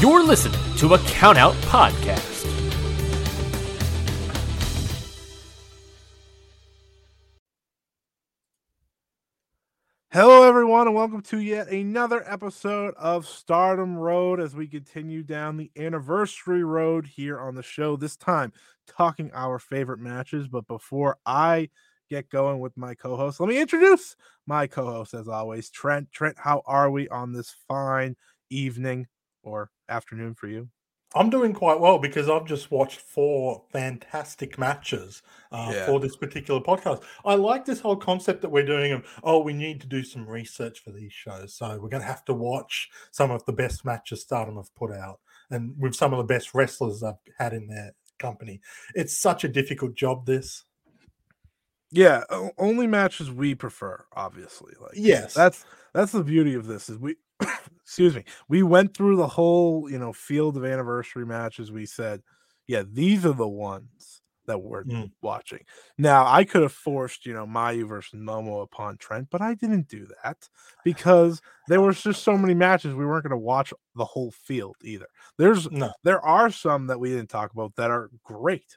You're listening to a Countout Podcast. Hello, everyone, and welcome to yet another episode of Stardom Road as we continue down the anniversary road here on the show. This time, talking our favorite matches. But before I get going with my co host, let me introduce my co host, as always, Trent. Trent, how are we on this fine evening or afternoon for you? I'm doing quite well because I've just watched four fantastic matches uh, Yeah. for this particular podcast. I like this whole concept that we're doing of, oh, we need to do some research for these shows. So we're going to have to watch some of the best matches Stardom have put out and with some of the best wrestlers I've had in their company. It's such a difficult job, this. Yeah, only matches we prefer, obviously. Like, Yes. that's that's the beauty of this is we excuse me we went through the whole you know field of anniversary matches we said yeah these are the ones that we're Mm. watching now i could have forced you know mayu versus momo upon trent but i didn't do that because there was just so many matches we weren't going to watch the whole field either there's no. there are some that we didn't talk about that are great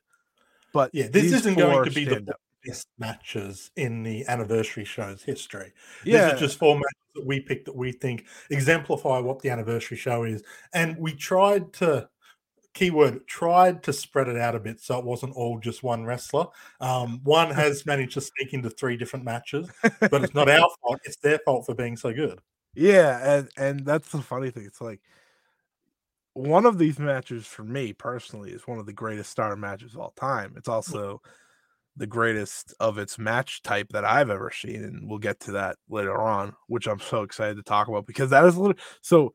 but Yeah, this isn't going to be the. Best matches in the anniversary show's history. yeah These are just four matches that we picked that we think exemplify what the anniversary show is. And we tried to, keyword, tried to spread it out a bit so it wasn't all just one wrestler. Um, one has managed to sneak into three different matches, but it's not our fault. It's their fault for being so good. Yeah, and and that's the funny thing. It's like one of these matches for me personally is one of the greatest star matches of all time. It's also the greatest of its match type that I've ever seen, and we'll get to that later on, which I'm so excited to talk about because that is a little so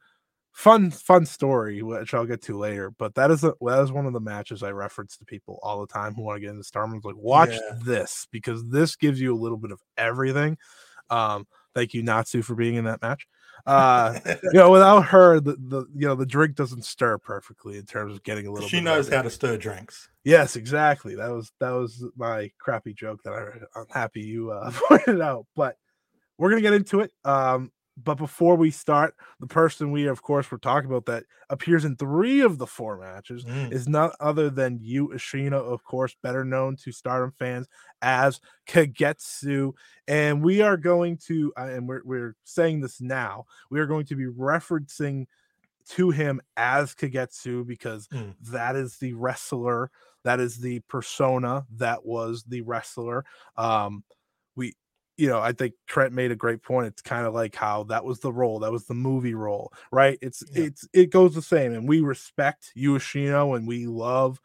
fun fun story which I'll get to later. But that is a, that is one of the matches I reference to people all the time who want to get into Stardom. Like, watch Yeah. this because this gives you a little bit of everything. Um, thank you, Natsu, for being in that match. Uh, you know, without her, the, the you know the drink doesn't stir perfectly in terms of getting a little. she knows how to stir drinks. Yes, exactly. That was that was my crappy joke that I, I'm happy you uh, pointed out. But we're gonna get into it. Um, but before we start, the person we of course were talking about that appears in three of the four matches Mm. is none other than Yu Ashina, of course, better known to Stardom fans as Kagetsu. And we are going to, uh, and we're, we're saying this now, we are going to be referencing to him as Kagetsu because Mm. that is the wrestler, that is the persona that was the wrestler. Um, you know, I think Trent made a great point. It's kind of like how that was the role, that was the movie role, right? It's Yeah. it's it goes the same, and we respect Uashino and we love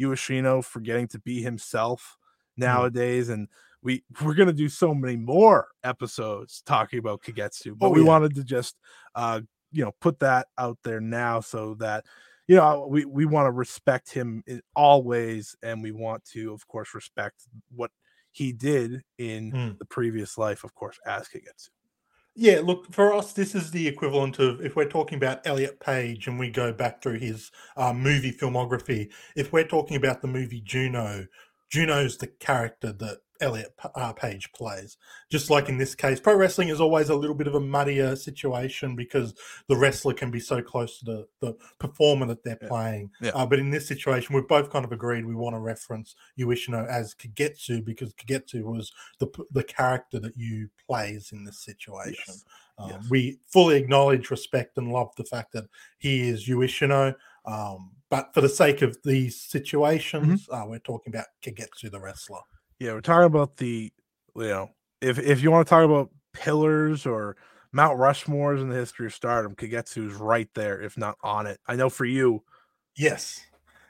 Uashino for getting to be himself nowadays, and we we're gonna do so many more episodes talking about Kagetsu, but Oh, we yeah. wanted to just uh you know put that out there now so that you know we we want to respect him in all ways and we want to of course respect what he did in Mm. the previous life of course as Kagetsu. Yeah, look, for us, this is the equivalent of if we're talking about Elliot Page and we go back through his uh, movie filmography, if we're talking about the movie Juno, Juno's the character that Elliot uh, Page plays. Just like in this case, pro wrestling is always a little bit of a muddier situation because the wrestler can be so close to the, the performer that they're Yeah. playing. Yeah. Uh, but in this situation, we've both kind of agreed we want to reference Uishino as Kagetsu because Kagetsu was the the character that Yu plays in this situation. Yes. Um, Yes. We fully acknowledge, respect, and love the fact that he is Uishino. Um, but for the sake of these situations, Mm-hmm. uh, we're talking about Kagetsu, the wrestler. Yeah, we're talking about the you know, if if you want to talk about pillars or Mount Rushmores in the history of stardom, Kagetsu's right there, if not on it. I know for you, Yes.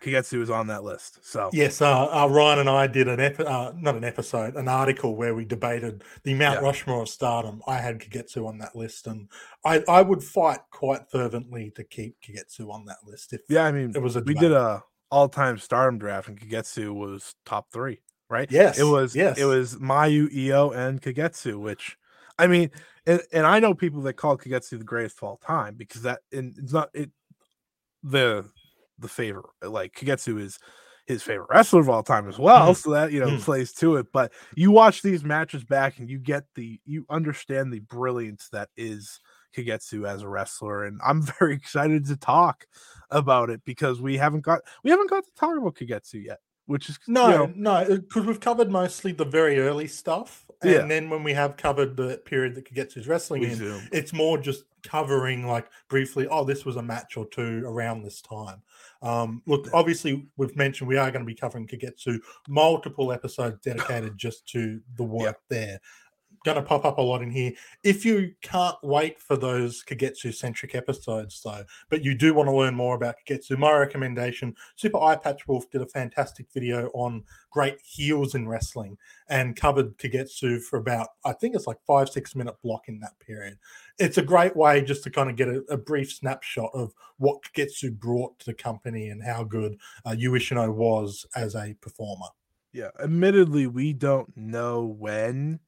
Kagetsu is on that list. So Yes, uh, uh, Ryan and I did an epi- uh, not an episode, an article where we debated the Mount Yeah. Rushmore of Stardom. I had Kagetsu on that list, and I, I would fight quite fervently to keep Kagetsu on that list. If yeah, I mean, it was a we debate. did a all-time Stardom draft, and Kagetsu was top three, right? yes, it was yes, it was Mayu, Io, and Kagetsu, which I mean, and, and I know people that call Kagetsu the greatest of all time because that and it's not it the the favorite like Kagetsu is his favorite wrestler of all time as well. Mhm. So that you know Mhm. plays to it. But you watch these matches back and you get the you understand the brilliance that is Kagetsu as a wrestler. And I'm very excited to talk about it because we haven't got we haven't got to talk about Kagetsu yet, which is you No, know, no, because we've covered mostly the very early stuff, and Yeah. then when we have covered the period that Kagetsu's wrestling we in, it's more just covering like briefly oh this was a match or two around this time. Um look obviously we've mentioned we are going to be covering kagetsu multiple episodes dedicated just to the work there going to pop up a lot in here if you can't wait for those kagetsu centric episodes though but you do want to learn more about kagetsu my recommendation Super Eyepatch Wolf did a fantastic video on great heels in wrestling and covered kagetsu for about i think it's like five six minute block in that period it's a great way just to kind of get a, a brief snapshot of what Kagetsu brought to the company and how good uh, Yu was as a performer. Yeah, admittedly, we don't know when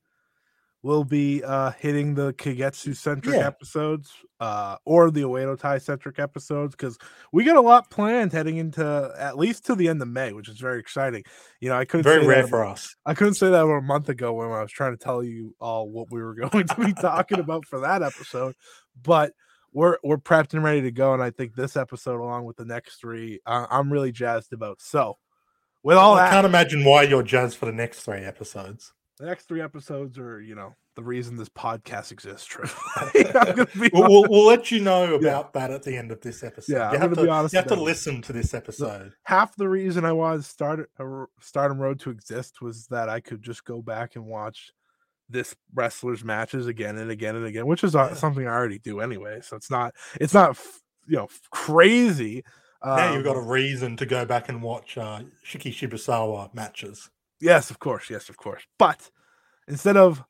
we'll be uh hitting the Kagetsu centric Yeah. episodes uh or the Oedo Tai centric episodes because we got a lot planned heading into at least to the end of May, which is very exciting. You know, I couldn't Very say rare that for us. I couldn't say that a month ago when I was trying to tell you all what we were going to be talking about for that episode, but we're we're prepped and ready to go, and I think this episode, along with the next three, uh, I'm really jazzed about. So, with all I that, can't imagine why you're jazzed for the next three episodes. The next three episodes are, you know, the reason this podcast exists. True. I'm gonna be We'll, we'll, we'll let you know about that at the end of this episode. Yeah, you I'm have, gonna be honest you have to listen to this episode. half the reason I wanted start r- Stardom Road to exist was that I could just go back and watch this wrestler's matches again and again and again, which is uh, Yeah. something I already do anyway. So it's not it's not you know crazy. now you've got a Um, reason to go back and watch uh, Shiki Shibasawa matches. Yes, of course. Yes, of course. But instead of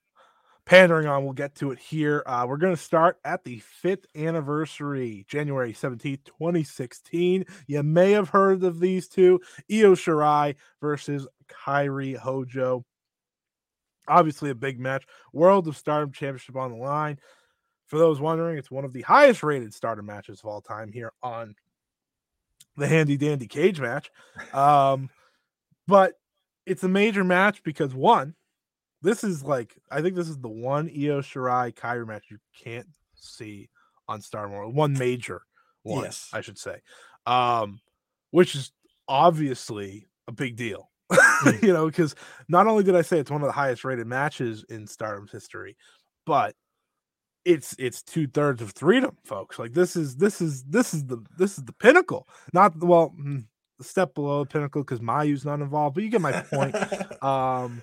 pandering on, we'll get to it here. Uh, we're going to start at the fifth anniversary, January 17th, 2016. You may have heard of these two Io Shirai versus Kairi Hojo. Obviously, a big match. World of Stardom Championship on the line. For those wondering, it's one of the highest rated Stardom matches of all time here on the Handy Dandy Cage match. Um, but it's a major match because one, this is like I think this is the one Io Shirai Kairi match you can't see on Star World. One major one, Yes. I should say. Um, which is obviously a big deal. you know, because not only did I say it's one of the highest rated matches in Stardom's history, but it's it's two thirds of freedom, folks. Like this is this is this is the this is the pinnacle. Not well, mm, the step below the pinnacle because Mayu's not involved, but you get my point. Um,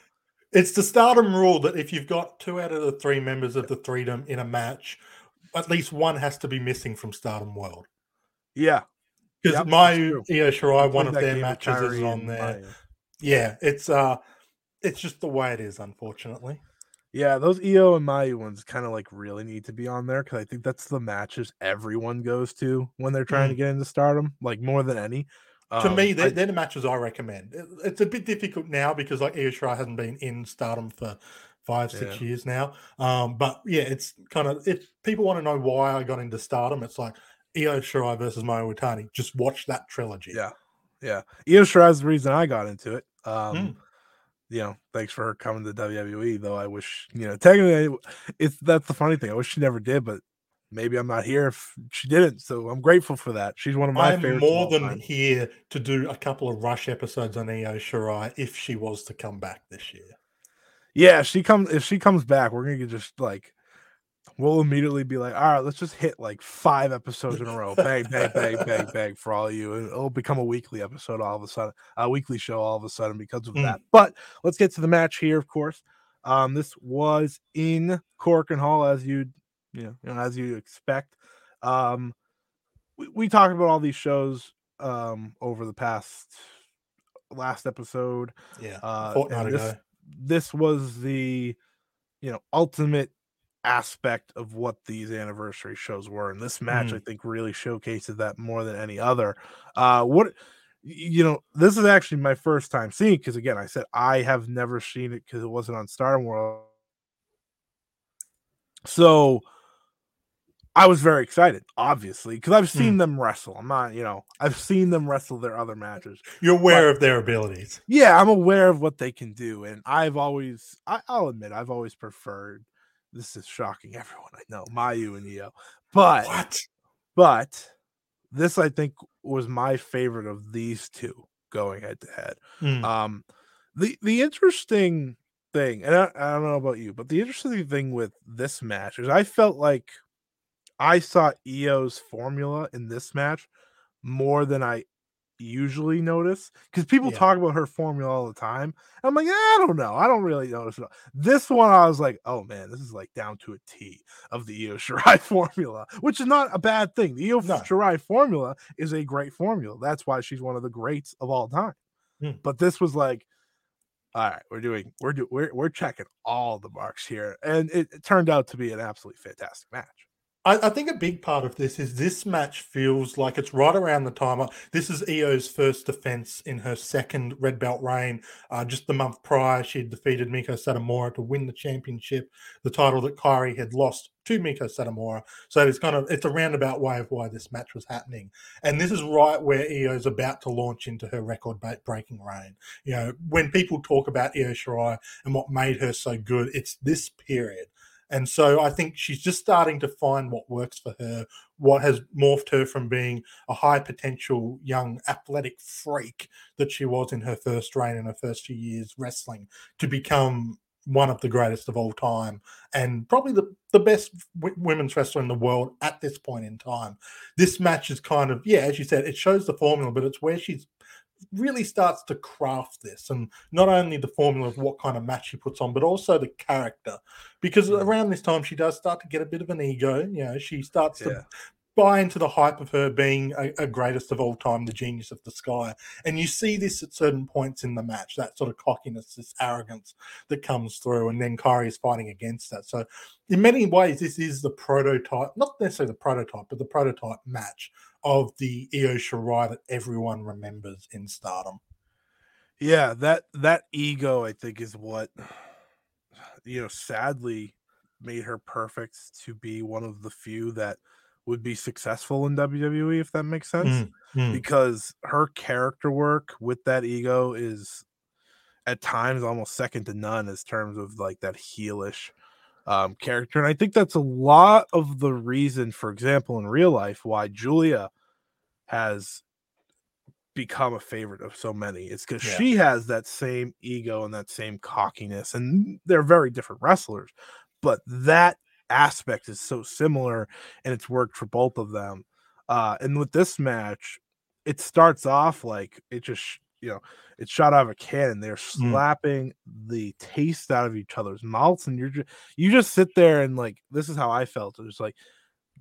It's the stardom rule that if you've got two out of the three members of the freedom in a match, at least one has to be missing from Stardom World. yeah, Because Yep, true. Io Shirai, I one of their matches is on there. Yeah, it's uh it's just the way it is, unfortunately. Yeah, those Io and Mayu ones kind of like really need to be on there because I think that's the matches everyone goes to when they're trying to get into stardom, like more than any. To Um, me, they're, they're the matches I recommend. It- It's a bit difficult now because like Io Shirai hasn't been in Stardom for five, six Yeah. years now. Um, but yeah, it's kind of if people want to know why I got into Stardom, it's like Io Shirai versus Mayu Iwatani. Just watch that trilogy. Yeah. yeah, Io Shirai is the reason I got into it. Um, Mm. you know, thanks for her coming to WWE. Though I wish, you know, technically, it's that's the funny thing. I wish she never did, but maybe I'm not here if she didn't. So I'm grateful for that. She's one of my I'm more than time. here to do a couple of rush episodes on Io Shirai if she was to come back this year. Yeah, she comes if she comes back, we're gonna just like we'll immediately be like, all right, let's just hit like five episodes in a row. Bang, bang, bang, bang, bang for all you. And it'll become a weekly episode all of a sudden, a weekly show all of a sudden because of Mm. that. But let's get to the match here, of course. Um, this was in Korakuen Hall, as you'd you know, you know, as you expect. Um we, we talked about all these shows um over the past last episode. Yeah, Uh, fortnight this, ago. this was the you know ultimate aspect of what these anniversary shows were and this match Mm. i think really showcases that more than any other uh what you know this is actually my first time seeing because again i said i have never seen it because it wasn't on star world so i was very excited obviously because i've seen them wrestle i'm not you know i've seen them wrestle their other matches You're aware of their abilities. yeah, I'm aware of what they can do, and I've always, I, I'll admit, I've always preferred. This is shocking, everyone I know, Mayu and Io, but What? but this I think was my favorite of these two going head to head. Mm. Um, the the interesting thing, and I, I don't know about you, but the interesting thing with this match is I felt like I saw Io's formula in this match more than I usually notice because people Yeah. talk about her formula all the time. I'm like, I don't know. I don't really notice it. This one, I was like, oh man, this is like down to a T of the Io Shirai formula, which is not a bad thing. The Io No. Shirai formula is a great formula. That's why she's one of the greats of all time. Hmm. But this was like, all right, we're doing, we're doing, we're, we're checking all the marks here, and it, it turned out to be an absolutely fantastic match. I, I think a big part of this is this match feels like it's right around the time. This is Io's first defense in her second red belt reign. Uh, just the month prior, she had defeated Meiko Satomura to win the championship, the title that Kyrie had lost to Meiko Satomura. So it's kind of it's a roundabout way of why this match was happening. And this is right where Io's about to launch into her record breaking reign. You know, when people talk about Io Shirai and what made her so good, it's this period. And so I think she's just starting to find what works for her, what has morphed her from being a high potential young athletic freak that she was in her first reign in her first few years wrestling to become one of the greatest of all time and probably the, the best w- women's wrestler in the world at this point in time. This match is kind of, yeah, as you said, it shows the formula, but it's where she's really starts to craft this and not only the formula of what kind of match she puts on but also the character because Mm. around this time she does start to get a bit of an ego you know she starts Yeah. to buy into the hype of her being a, a greatest of all time the genius of the sky and you see this at certain points in the match that sort of cockiness this arrogance that comes through and then Kyrie is fighting against that so in many ways this is the prototype not necessarily the prototype but the prototype match of the Io Shirai that everyone remembers in Stardom. Yeah, that that ego, I think, is what you know, sadly made her perfect to be one of the few that would be successful in WWE, if that makes sense. Mm, mm. Because her character work with that ego is at times almost second to none as terms of like that heelish um character. And I think that's a lot of the reason, for example, in real life, why Giulia has become a favorite of so many. It's because Yeah. she has that same ego and that same cockiness, and they're very different wrestlers, but that aspect is so similar and it's worked for both of them. Uh, and with this match, it starts off like it just you know it's shot out of a cannon. They're slapping the taste out of each other's mouths, and you're just you just sit there and like this is how I felt. It was like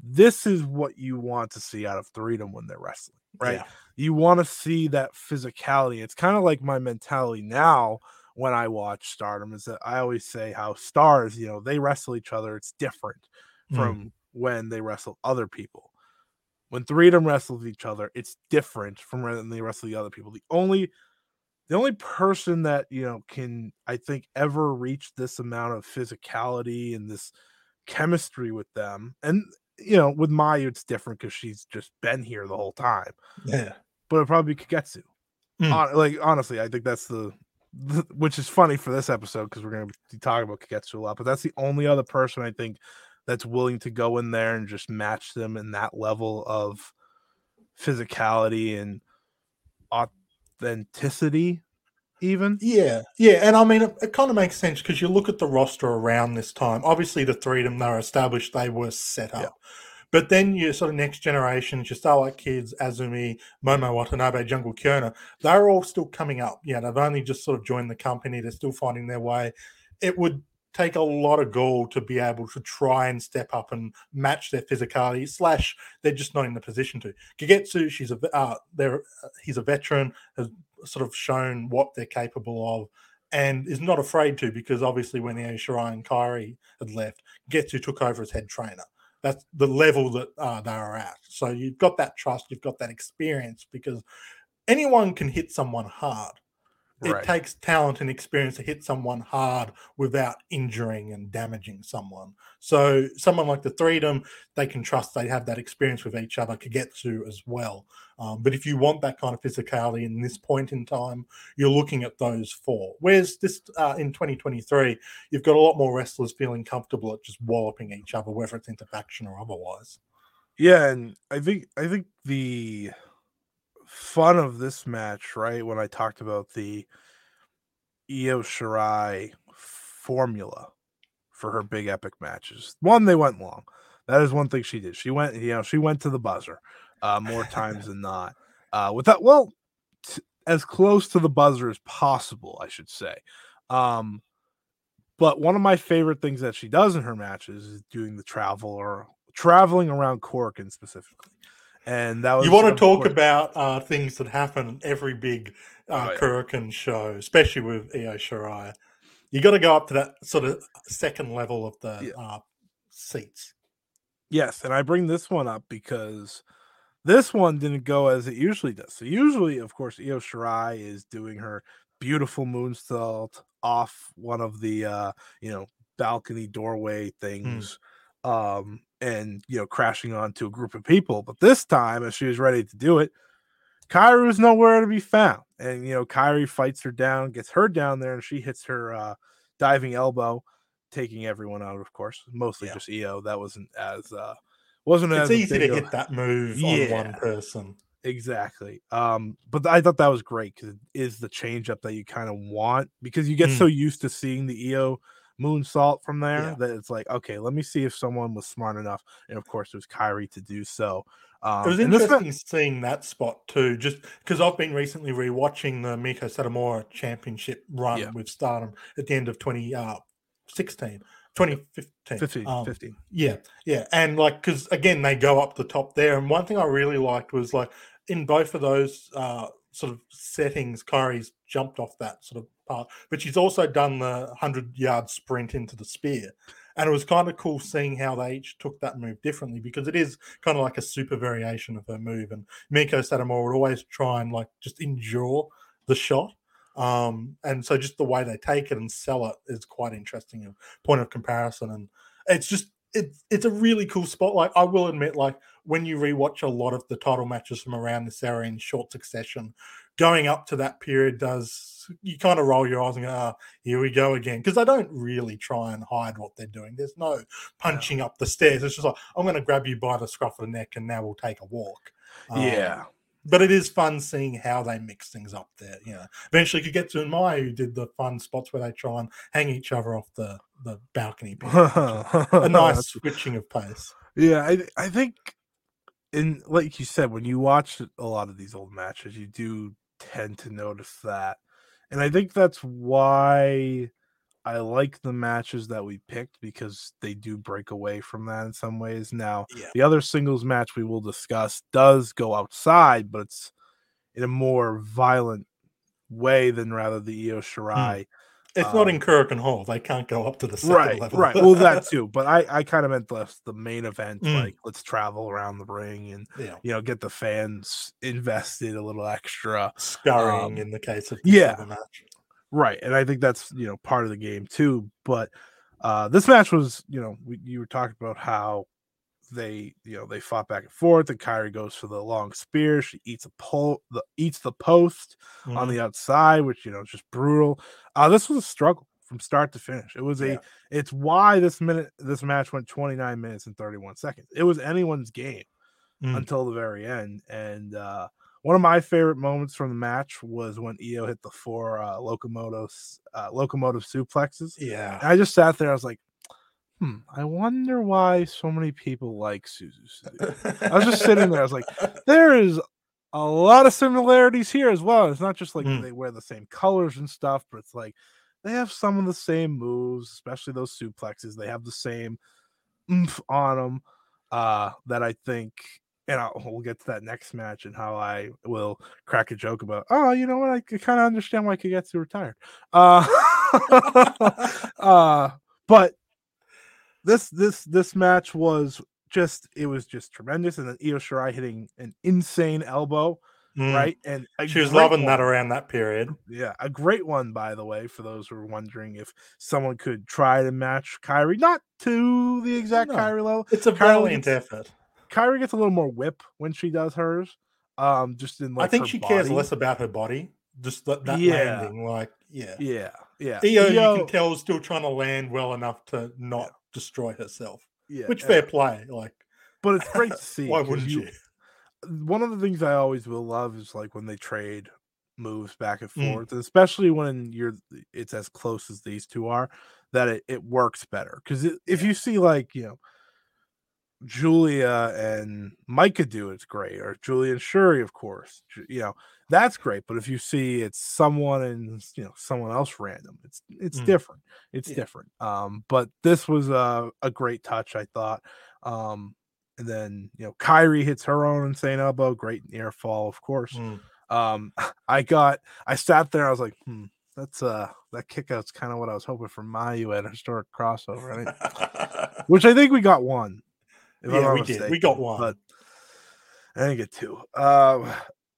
this is what you want to see out of Freedom when they're wrestling, right? Yeah. You want to see that physicality. It's kind of like my mentality now when I watch Stardom is that I always say how stars, you know, they wrestle each other. It's different Mm. from when they wrestle other people. When three of them wrestle each other, it's different from when they wrestle the other people. The only the only person that you know can I think ever reach this amount of physicality and this chemistry with them, and you know, with Mayu, it's different because she's just been here the whole time. Yeah. But it'd probably be Kagetsu. Mm. Like honestly, I think that's the which is funny for this episode because we're gonna be talking about Kagetsu a lot. But that's the only other person I think that's willing to go in there and just match them in that level of physicality and authenticity, even. Yeah, yeah, and I mean it, it kind of makes sense because you look at the roster around this time. Obviously, the three of them they were established; they were set up. Yeah. But then you sort of next generation, your Starlight Kids, Azumi, Momo Watanabe, Jungle Kyona, they're all still coming up. Yeah, they've only just sort of joined the company; they're still finding their way. It would take a lot of gall to be able to try and step up and match their physicality. Slash, they're just not in the position to. Kagetsu, she's a uh, they're uh, he's a veteran, has sort of shown what they're capable of, and is not afraid to because obviously when Io Shirai and Kairi had left, Getsu took over as head trainer. That's the level that uh, they are at. So you've got that trust, you've got that experience because anyone can hit someone hard it takes talent and experience to hit someone hard without injuring and damaging someone. So someone like the Freedom, they can trust they have that experience with each other, Kagetsu as well. Um, but if you want that kind of physicality in this point in time, you're looking at those four. Whereas this uh, in 2023, you've got a lot more wrestlers feeling comfortable at just walloping each other, whether it's into faction or otherwise. Yeah, and I think I think the fun of this match, right? When I talked about the Io Shirai formula for her big epic matches. One, they went long. That is one thing she did. She went, you know, she went to the buzzer uh, more times than not. Uh, with that, well, t- as close to the buzzer as possible, I should say. Um, but one of my favorite things that she does in her matches is doing the travel or traveling around Korakuen specifically and that was you want to talk about uh, things that happen in every big uh, oh, yeah. show, especially with Io Shirai. You got to go up to that sort of second level of the yeah. uh, seats. Yes, and I bring this one up because this one didn't go as it usually does. So usually, of course, Io Shirai is doing her beautiful moonsault off one of the uh, you know balcony doorway hmm. things. Mm um, and you know, crashing onto a group of people. But this time, as she was ready to do it, Kairi was nowhere to be found. And you know, Kairi fights her down, gets her down there, and she hits her uh, diving elbow, taking everyone out. Of course, mostly yeah. just Io. That wasn't as uh, wasn't it's as easy to hit that move yeah. on one person. Exactly. Um, but I thought that was great because it is the change up that you kind of want because you get mm. so used to seeing the Io moonsault from there yeah. that it's like, okay, let me see if someone was smart enough. And of course, it was Kairi to do so. Um, it was interesting seeing that spot too, just because I've been recently rewatching the Meiko Satomura championship run yeah. with Stardom at the end of 2016. 2015. 15, um, 15. Yeah, yeah. And like, because again, they go up the top there. And one thing I really liked was like in both of those uh, sort of settings, Kairi's jumped off that sort of part, but she's also done the 100 yard sprint into the spear. And it was kind of cool seeing how they each took that move differently because it is kind of like a super variation of her move. And Meiko Satomura would always try and like just endure the shot. Um, and so just the way they take it and sell it is quite interesting and point of comparison. And it's just it's it's a really cool spot. Like I will admit, like when you rewatch a lot of the title matches from around this era in short succession, going up to that period does you kind of roll your eyes and go, oh, here we go again. Because they don't really try and hide what they're doing. There's no punching yeah. up the stairs. It's just like, I'm going to grab you by the scruff of the neck and now we'll take a walk. Um, yeah. But it is fun seeing how they mix things up there. You know, eventually you get to Maya who did the fun spots where they try and hang each other off the, the balcony. a nice switching of pace. Yeah, I I think in like you said, when you watch a lot of these old matches, you do tend to notice that. And I think that's why I like the matches that we picked because they do break away from that in some ways. Now, yeah. the other singles match we will discuss does go outside, but it's in a more violent way than rather the Io hmm. Shirai it's um, not in Korakuen Hall. They can't go up to the second right, level. right. Well, that too. But I, I kind of meant the, the main event. Mm. Like, let's travel around the ring and yeah. you know get the fans invested a little extra. Scurrying um, in the case of the yeah, match. right. And I think that's you know part of the game too. But uh this match was you know we, you were talking about how they you know they fought back and forth and Kairi goes for the long spear she eats a pole the eats the post mm-hmm. on the outside which you know is just brutal uh this was a struggle from start to finish it was a yeah. it's why this minute this match went 29 minutes and 31 seconds it was anyone's game mm. until the very end and uh one of my favorite moments from the match was when Io hit the four uh, locomotives, uh, locomotive suplexes. Yeah, and I just sat there. I was like, hmm, I wonder why so many people like Suzu. I was just sitting there. I was like, there is a lot of similarities here as well. It's not just like mm. they wear the same colors and stuff, but it's like they have some of the same moves, especially those suplexes. They have the same oomph on them uh, that I think, and I'll, we'll get to that next match and how I will crack a joke about. Oh, you know what? I kind of understand why Kagetsu retired. Uh, uh, but this this this match was just it was just tremendous, and then Io Shirai hitting an insane elbow. Mm. Right, and she was loving one. that around that period. Yeah, a great one, by the way, for those who are wondering if someone could try to match Kairi, not to the exact no, Kairi level. It's a valiant effort. Kairi gets a little more whip when she does hers. Um, just in like I think she body. cares less about her body. Just that, that yeah. landing, like yeah, yeah, yeah. Io, Io, you can tell, is still trying to land well enough to not. Destroy herself. Yeah, which fair play. Like, but it's great to see. Why wouldn't you? you? One of the things I always will love is like when they trade moves back and mm. forth, mm. especially when you're it's as close as these two are, that it, it works better. Because if you see like you know Giulia and Maika do it's great, or Giulia and Syuri, of course, you know that's great. But if you see it's someone and you know someone else random, it's it's mm. different. It's yeah. different. Um, but this was a a great touch, I thought. Um, and then you know Kairi hits her own insane elbow, great near fall, of course. Mm. Um, I got I sat there, I was like, hmm, that's uh that kick out's kind of what I was hoping for Mayu at historic crossover, right? which I think we got one. Yeah, we mistaken, did. We got one, but I didn't get two. Uh,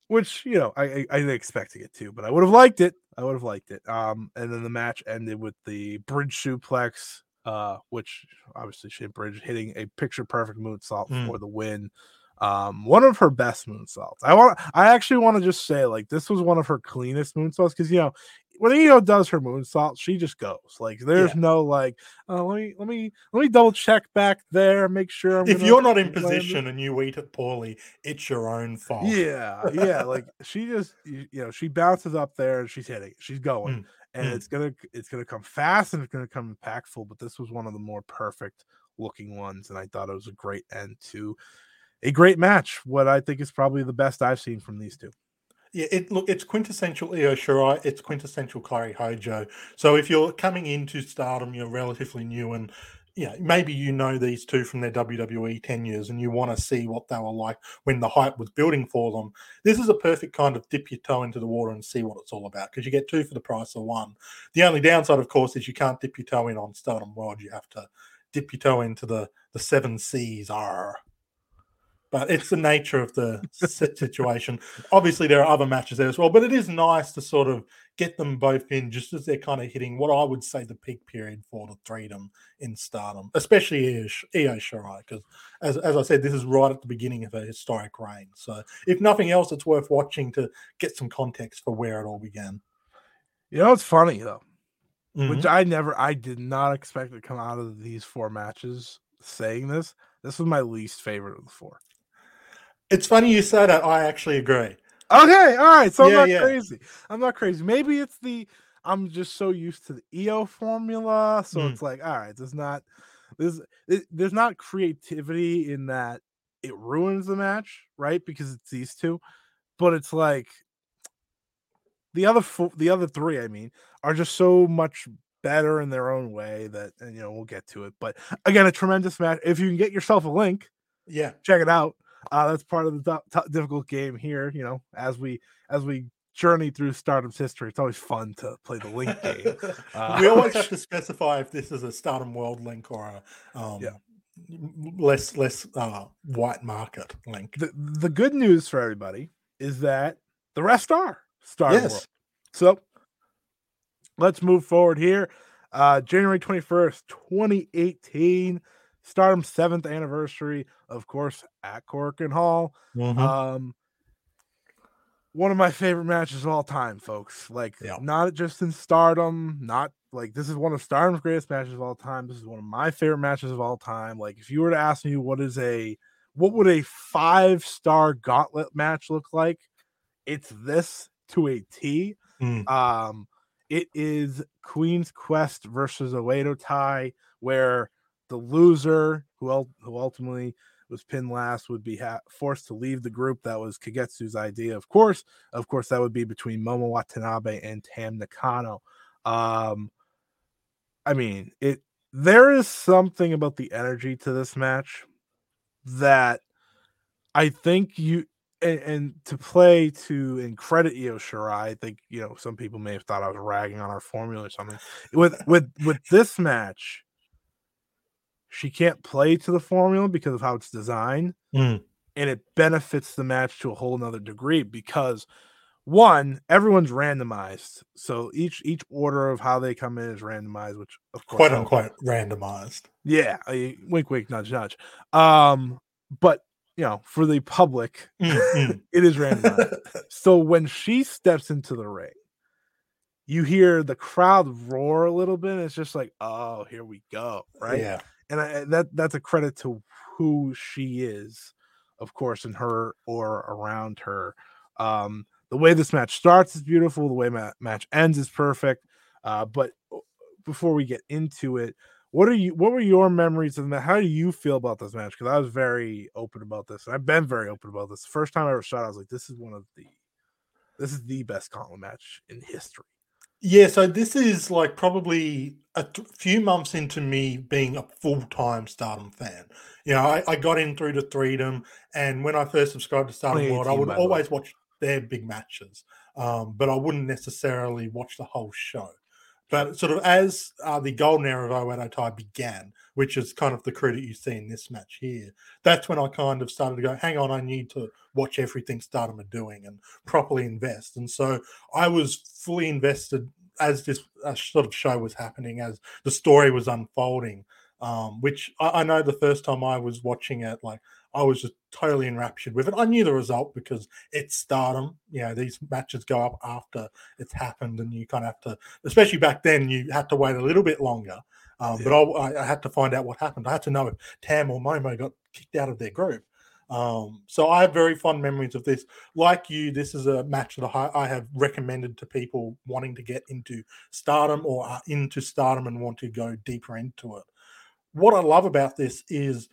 which you know I, I, I didn't expect to get two, but I would have liked it. I would have liked it. Um, and then the match ended with the bridge suplex, uh, which obviously Shane Bridge hitting a picture perfect moonsault mm. for the win. Um, one of her best moonsaults. I want. I actually want to just say like this was one of her cleanest moonsaults because you know when Io does her moonsault, she just goes. Like there's yeah. no like, uh, let me let me let me double check back there, make sure. I'm if you're not in position and you eat it poorly, it's your own fault. Yeah, yeah. like she just you, know she bounces up there and she's hitting, she's going, mm. and mm. it's gonna it's gonna come fast and it's gonna come impactful. But this was one of the more perfect looking ones, and I thought it was a great end to a great match. What I think is probably the best I've seen from these two. Yeah, it look it's quintessential Io Shirai, it's quintessential Kairi Hojo. So if you're coming into Stardom, you're relatively new, and yeah, maybe you know these two from their WWE tenures, and you want to see what they were like when the hype was building for them. This is a perfect kind of dip your toe into the water and see what it's all about because you get two for the price of one. The only downside, of course, is you can't dip your toe in on Stardom World. You have to dip your toe into the the seven seas. Are but it's the nature of the situation. Obviously, there are other matches there as well, but it is nice to sort of get them both in just as they're kind of hitting what I would say the peak period for the freedom in stardom, especially Io, Io Shirai, because as, as I said, this is right at the beginning of a historic reign. So, if nothing else, it's worth watching to get some context for where it all began. You know, it's funny though, mm-hmm. which I never, I did not expect to come out of these four matches saying this. This was my least favorite of the four. It's funny you say that. I actually agree. Okay, all right. So yeah, I'm not yeah. crazy. I'm not crazy. Maybe it's the I'm just so used to the Io formula, so mm. it's like, all right, there's not there's there's not creativity in that it ruins the match, right? Because it's these two, but it's like the other four, the other three, I mean, are just so much better in their own way that, and you know, we'll get to it. But again, a tremendous match. If you can get yourself a link, yeah, check it out. Uh, that's part of the t- t- difficult game here. You know, as we as we journey through Stardom's history, it's always fun to play the link game. Uh, we always have to specify if this is a Stardom World link or a um, yeah. less less uh, white market link. The, the good news for everybody is that the rest are Stardom yes. World. So let's move forward here. Uh, January 21st, 2018. Stardom's seventh anniversary, of course, at Korakuen Hall. Mm-hmm. Um, one of my favorite matches of all time, folks. Like, yeah. not just in Stardom, not like this is one of Stardom's greatest matches of all time. This is one of my favorite matches of all time. Like, if you were to ask me what is a what would a five star gauntlet match look like, it's this to a T. Mm. Um, it is Queen's Quest versus Oedo Tai, where the loser who who ultimately was pinned last would be ha- forced to leave the group. That was Kagetsu's idea, of course. Of course, that would be between Momo Watanabe and Tam Nakano. Um, I mean, it there is something about the energy to this match that I think you and, and to play to and credit Io Shirai, I think you know some people may have thought I was ragging on our formula or something. With with with this match, she can't play to the formula because of how it's designed, Mm. and it benefits the match to a whole nother degree because one, everyone's randomized, so each each order of how they come in is randomized, which of course quite unquote randomized. Yeah, wink, wink, nudge, nudge. Um, but you know, for the public, Mm, mm. it is randomized. so when she steps into the ring, you hear the crowd roar a little bit. And it's just like, oh, here we go, right? Yeah. And I, that that's a credit to who she is, of course, in her or around her. Um, the way this match starts is beautiful. The way ma- match ends is perfect. Uh, but before we get into it, what are you? What were your memories of that? How do you feel about this match? Because I was very open about this. and I've been very open about this. First time I ever shot, I was like, "This is one of the, this is the best gauntlet match in history." Yeah, so this is like probably a t- few months into me being a full time Stardom fan. You know, I, I got in through the Freedom, and when I first subscribed to Stardom World, I would by the way. always watch their big matches, um, but I wouldn't necessarily watch the whole show. But sort of as uh, the golden era of Oedo Tai began, which is kind of the crew that you see in this match here, that's when I kind of started to go, hang on, I need to watch everything Stardom are doing and properly invest. And so I was fully invested as this uh, sort of show was happening, as the story was unfolding. Um, which I, I know the first time I was watching it, like I was just totally enraptured with it. I knew the result because it's Stardom. You know, these matches go up after it's happened, and you kind of have to, especially back then, you had to wait a little bit longer. Um, But I, I had to find out what happened. I had to know if Tam or Momo got kicked out of their group. Um, so I have very fond memories of this. Like you, this is a match that I, I have recommended to people wanting to get into Stardom or are into Stardom and want to go deeper into it. What I love about this is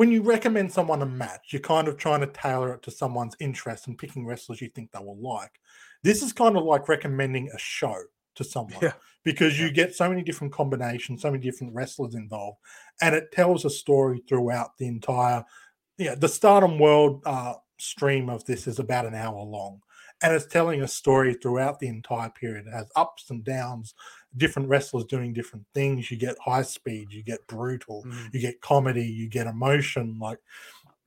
when you recommend someone a match, you're kind of trying to tailor it to someone's interest and picking wrestlers you think they will like. This is kind of like recommending a show to someone Yeah. because you get so many different combinations, so many different wrestlers involved, and it tells a story throughout the entire. Yeah, the Stardom World uh, stream of this is about an hour long, and it's telling a story throughout the entire period. It has ups and downs, different wrestlers doing different things. You get high speed, you get brutal, Mhm. you get comedy, you get emotion. Like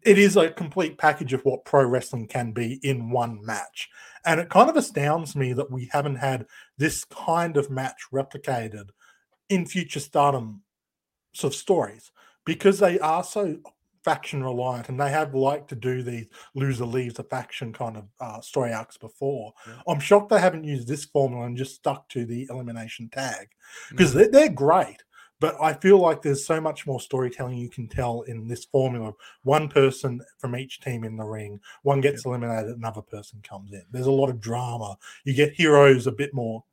it is a complete package of what pro wrestling can be in one match. And it kind of astounds me that we haven't had this kind of match replicated in future stardom sort of stories because they are so faction reliant and they have liked to do these loser leaves a faction kind of uh, story arcs before. Yeah. I'm shocked they haven't used this formula and just stuck to the elimination tag because Mhm. they're, they're great. But I feel like there's so much more storytelling you can tell in this formula. One person from each team in the ring, one gets eliminated, another person comes in. There's a lot of drama. You get heroes a bit more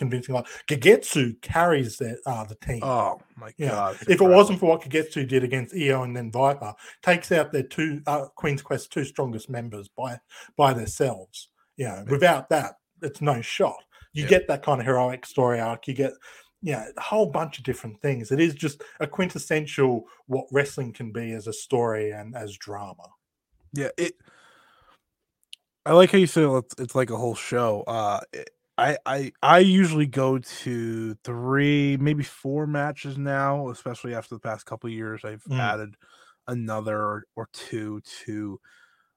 convincing. Like Kagetsu carries the, uh, the team. Oh my Yeah. god! if it wasn't for what Kagetsu did against Io and then Viper, takes out their two uh, Queen's Quest two strongest members by by themselves. You know, without that, it's no shot. You Yeah. get that kind of heroic story arc. You get you know, a whole bunch of different things. It is just a quintessential what wrestling can be as a story and as drama. Yeah, it. I like how you said it's, it's like a whole show. Uh, it- I I I usually go to three, maybe four matches now, especially after the past couple years. I've Mm. added another or, two to,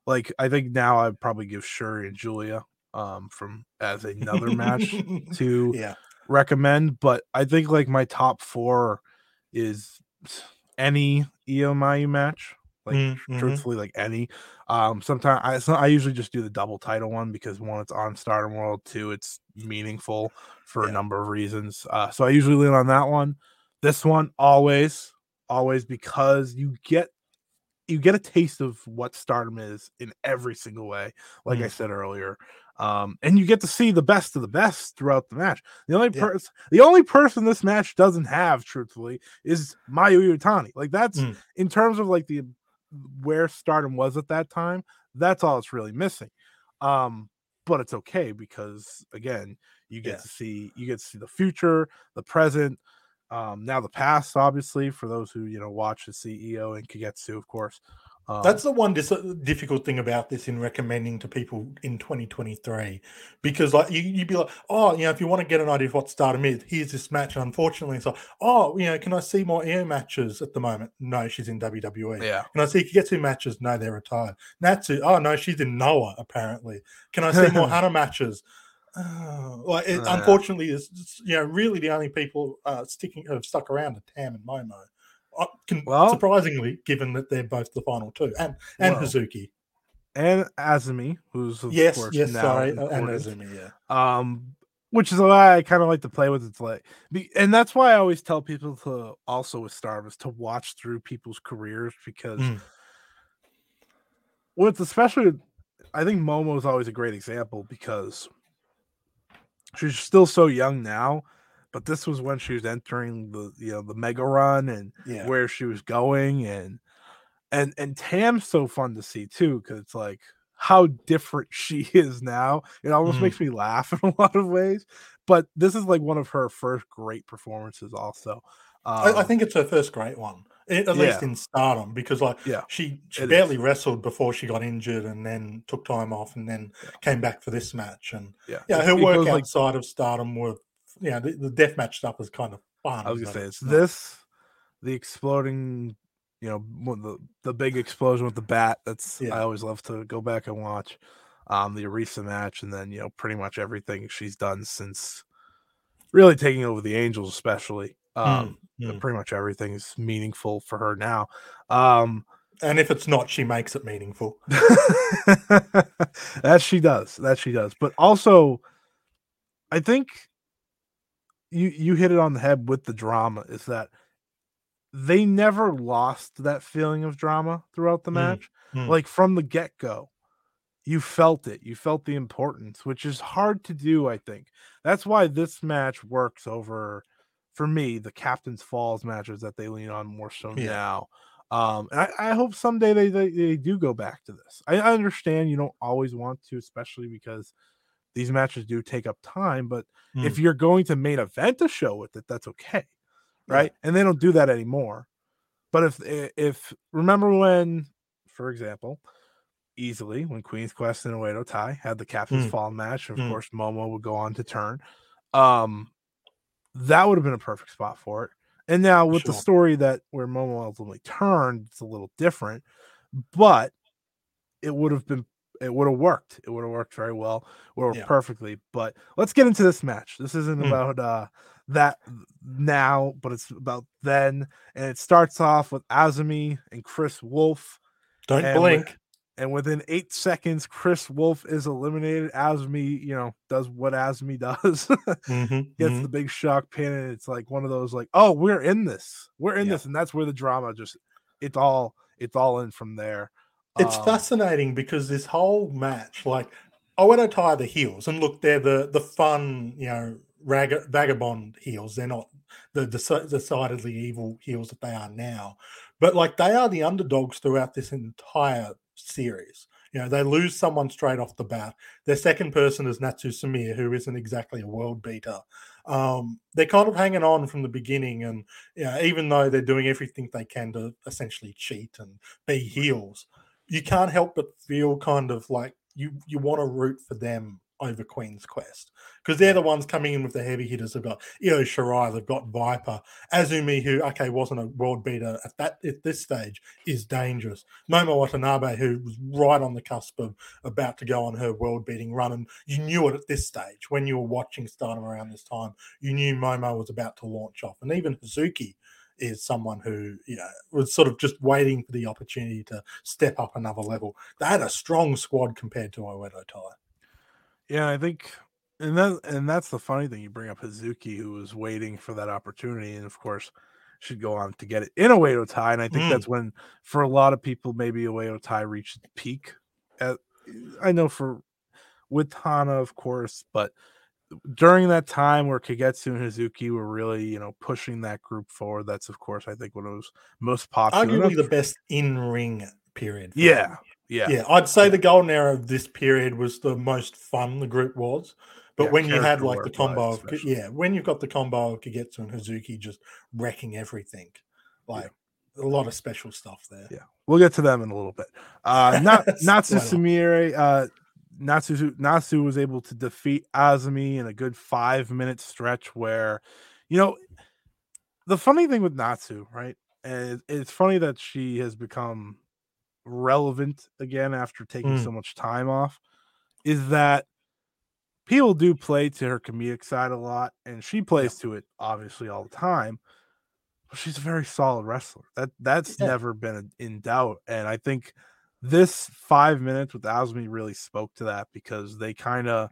like I think now I'd probably give Syuri and Giulia um from as another match to yeah. recommend, but I think like my top four is any Io Mayu match. Like mm-hmm. truthfully, like any. Um, sometimes I so I usually just do the double title one because one, it's on Stardom World, two, it's meaningful for a number of reasons. Uh, so I usually lean on that one. This one always, always because you get you get a taste of what stardom is in every single way like i Mm. said earlier um and you get to see the best of the best throughout the match the only Yeah. person the only person this match doesn't have truthfully is mayu Iwatani. like that's Mm. in terms of like the where stardom was at that time that's all it's really missing um but it's okay because again, you get Yeah. to see you get to see the future, the present, um, now the past, obviously, for those who you know watch the CEO and Kagetsu, of course. Um, That's the one dis- difficult thing about this in recommending to people in 2023, because like you, you'd be like, oh, you know, if you want to get an idea of what Stardom is, here's this match. And unfortunately, it's like, oh, you know, can I see more Io matches at the moment? No, she's in WWE. yeah. Can I see Kagetsu matches? No, they're retired. Natsu, oh no, she's in Noah apparently. Can I see more Hana matches? Oh, like it, Yeah. unfortunately, is it's, you know really the only people uh, sticking who have stuck around are Tam and Momo. Uh, Well- surprisingly, given that they're both the final two, and and Well, Hazuki. and Azumi, who's of Yes, course yes, now sorry, uh, and. Azumi. Yeah, um which is why i kind of like to play with it. like and that's why i always tell people to also with Stardom is to watch through people's careers because Mm. with especially i think momo is always a great example because she's still so young now but this was when she was entering the you know the mega run and yeah. where she was going and and and Tam's so fun to see too because it's like how different she is now. It almost Mhm. makes me laugh in a lot of ways. But this is like one of her first great performances. Also, I, I Um, think it's her first great one, at at least in Stardom, because like Yeah, she she barely is. wrestled before she got injured, and then took time off, and then Yeah. came back for this match, and yeah, yeah, her it work goes, like outside of Stardom were, yeah, the, the deathmatch stuff was kind of fun. I was gonna say it's not- this, the exploding, you know, the the big explosion with the bat. That's Yeah. I always love to go back and watch. Um, the Arisa match, and then you know, pretty much everything she's done since really taking over the Angels, especially. Um, Mm, mm. pretty much everything is meaningful for her now. Um, And if it's not, she makes it meaningful. that she does. That she does. But also, I think you you hit it on the head with the drama. Is that they never lost that feeling of drama throughout the Mm, match. mm. Like from the get go, you felt it. You felt the importance, which is hard to do. I think that's why this match works over, for me, the Captain's Falls matches that they lean on more so Yeah. now. Um, and I, I hope someday they, they they do go back to this. I, I understand you don't always want to, especially because these matches do take up time. But if you're going to main event a show with it, that's okay, Yeah. right? And they don't do that anymore. But if if remember when, for example, easily when Queen's Quest and Oedo Tai had the Captain's Mm. Fall match, of Mm. course Momo would go on to turn. Um, that would have been a perfect spot for it. And now with the story that where Momo ultimately turned, it's a little different, but it would have been it would have worked. It would have worked very well, or Yeah. perfectly. But let's get into this match. This isn't Mm. about uh that now, but it's about then. And it starts off with Azumi and Chris Wolf. Don't and blink. And within eight seconds, Chris Wolf is eliminated. Azumi, you know, does what Azumi does. Mhm, Gets mhm. the big shock pin, and it's like one of those like, oh, we're in this. We're in Yeah. this, and that's where the drama just it's all it's all in from there. It's Um, fascinating because this whole match, like, I want to tie the heels, and look, they're the the fun, you know, rag- vagabond heels. They're not the deci- decidedly evil heels that they are now, but like they are the underdogs throughout this entire series. You know, they lose someone straight off the bat. Their second person is Natsu Sumire, who isn't exactly a world beater. Um, they're kind of hanging on from the beginning, and you know, even though they're doing everything they can to essentially cheat and be heels, you can't help but feel kind of like you you want to root for them over Queen's Quest because they're the ones coming in with the heavy hitters. They've got Io Shirai, they've got Viper, Azumi, who okay wasn't a world beater at that at this stage, is dangerous. Momo Watanabe, who was right on the cusp of about to go on her world beating run, and you knew it at this stage when you were watching Stardom around this time. You knew Momo was about to launch off, and even Hazuki is someone who you know was sort of just waiting for the opportunity to step up another level. They had a strong squad compared to Oedo Tai. Yeah, I think, and that and that's the funny thing. You bring up Hazuki, who was waiting for that opportunity, and of course, should go on to get it in Oedo Tai. And I think Mm. that's when, for a lot of people, maybe Oedo Tai reached peak. At, I know for with Hana, of course, but during that time where Kagetsu and Hazuki were really, you know, pushing that group forward, that's of course I think one of was most popular. Arguably the best in ring period. Yeah, me. yeah, yeah. I'd say the golden era of this period was the most fun the group was. But Yeah, when you had like the combo of especially. yeah, when you've got the combo of Kagetsu and Hazuki just wrecking everything, like a lot of special stuff there. Yeah. We'll get to them in a little bit. Uh, not not? Sumire. Uh, Natsu Natsu was able to defeat Azumi in a good five minute stretch where, you know, the funny thing with Natsu, right? And it's funny that she has become relevant again after taking Mm. so much time off, is that people do play to her comedic side a lot, and she plays to it obviously all the time. But she's a very solid wrestler. That that's Yeah. never been in doubt, and I think this five minutes with Azumi really spoke to that because they kind of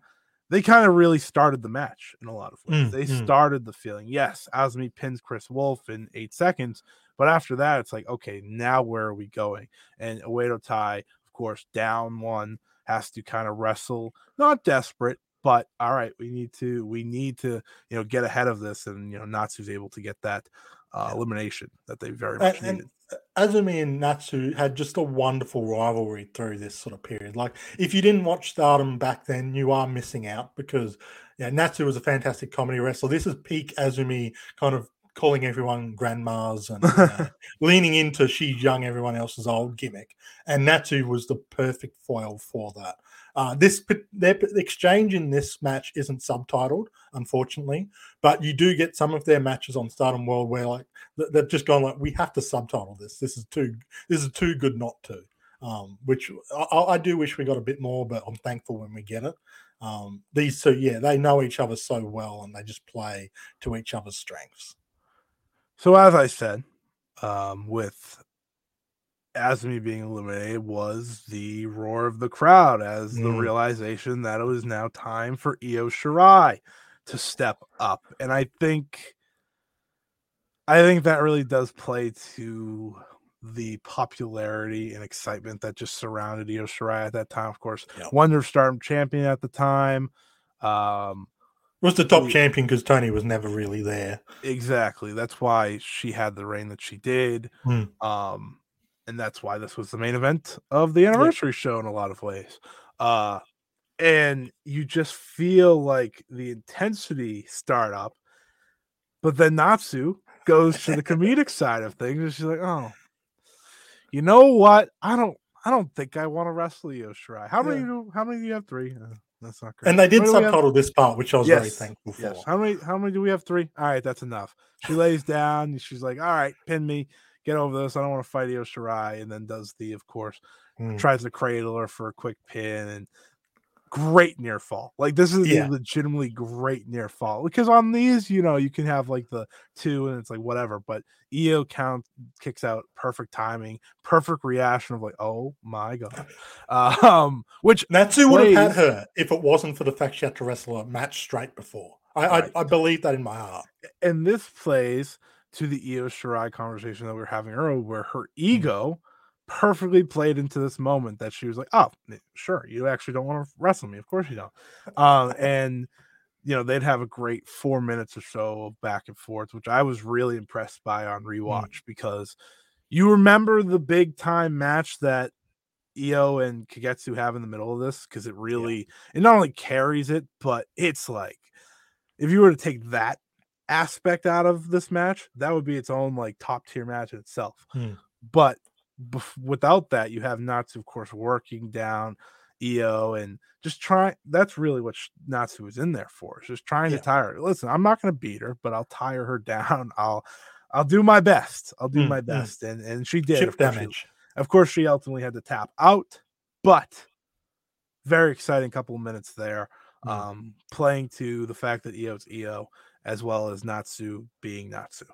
they kind of really started the match in a lot of ways. Mm, they mm. started the feeling. Yes, Azumi pins Chris Wolf in eight seconds, but after that, it's like, okay, now where are we going? And Oedo Tai, of course, down one, has to kind of wrestle, not desperate, but all right, we need to we need to you know get ahead of this, and you know Natsu's able to get that uh, elimination that they very much And, needed. and Azumi and Natsu had just a wonderful rivalry through this sort of period. Like, if you didn't watch Stardom back then, you are missing out because yeah, Natsu was a fantastic comedy wrestler. This is peak Azumi, kind of calling everyone grandmas and know, leaning into she's young, everyone else's old gimmick. And Natsu was the perfect foil for that. Uh, this their exchange in this match isn't subtitled, unfortunately, but you do get some of their matches on Stardom World where like they've just gone like we have to subtitle this. This is too this is too good not to. Um, which I, I do wish we got a bit more, but I'm thankful when we get it. Um, these two, yeah, they know each other so well and they just play to each other's strengths. So as I said, um, with Azumi being eliminated was the roar of the crowd as the Mm. realization that it was now time for Io Shirai to step up. And I think I think that really does play to the popularity and excitement that just surrounded Io Shirai at that time. Of course. Wonder Stardom champion at the time. Um, Was the top Mm. champion because Toni was never really there. Exactly. That's why she had the reign that she did. Hmm. Um, and that's why this was the main event of the anniversary show in a lot of ways. Uh, and you just feel like the intensity start up, but then Natsu goes to the comedic side of things, and she's like, "Oh, you know what? I don't, I don't think I want to wrestle you, Shirai. How many? Yeah. do How many do you have? Three? Uh, that's not great. And they did How many do we have? subtitle this part, which I was very Yes, thankful for. Yes. How many? How many do we have? Three. All right, that's enough. She lays down. She's like, "All right, pin me. Get over this. I don't want to fight Io Shirai." And then does the, of course, Mm. tries to cradle her for a quick pin and great near fall. Like this is Yeah. a legitimately great near fall because on these, you know, you can have like the two and it's like whatever, but Io count kicks out perfect timing, perfect reaction of like, oh my god, um, which Natsu would have had her if it wasn't for the fact she had to wrestle a match straight before. I, Right. I, I believe that in my heart. and this plays to the Io Shirai conversation that we were having earlier, where her ego perfectly played into this moment that she was like, "Oh, sure, you actually don't want to wrestle me, of course you don't." Um, and you know they'd have a great four minutes or so of back and forth, which I was really impressed by on rewatch because you remember the big time match that Io and Kagetsu have in the middle of this because it really it not only carries it, but it's like if you were to take that aspect out of this match, that would be its own like top tier match in itself. Hmm. But bef- without that, you have Natsu, of course, working down Io and just trying. That's really what Natsu was in there for. Just trying Yeah. to tire her. Listen, I'm not going to beat her, but I'll tire her down. I'll I'll do my best. I'll do Hmm, my hmm. best, and and she did. Chip Of course she- damage. of course, she ultimately had to tap out, but very exciting couple of minutes there. Mm. Um, playing to the fact that Io's Io as well as Natsu being Natsu.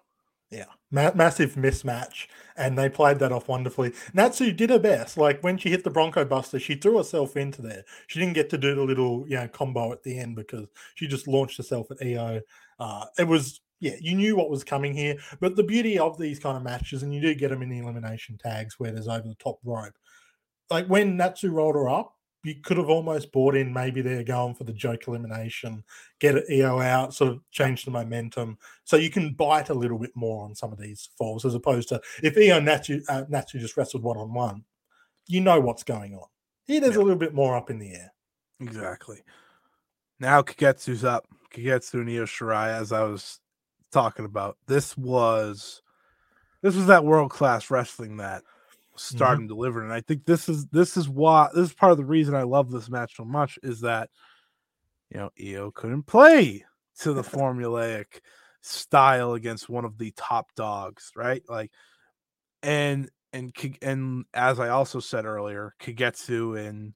Yeah, Ma- massive mismatch, and they played that off wonderfully. Natsu did her best. Like when she hit the Bronco Buster, she threw herself into there. She didn't get to do the little, you know, combo at the end because she just launched herself at Io. Uh, it was, yeah, you knew what was coming here. But the beauty of these kind of matches, and you do get them in the elimination tags where there's over the top rope. Like when Natsu rolled her up, you could have almost bought in maybe they're going for the joke elimination, get Io out, sort of change the momentum so you can bite a little bit more on some of these falls as opposed to if Io Natsu uh, Natsu just wrestled one on one, you know what's going on. Here, there's Yeah. a little bit more up in the air. Exactly. Now Kagetsu's up. Kagetsu and Io Shirai, as I was talking about. This was this was that world class wrestling that starting delivering. And I think this is this is why this is part of the reason I love this match so much is that you know Io couldn't play to the formulaic style against one of the top dogs, right? Like and and and as I also said earlier, Kagetsu and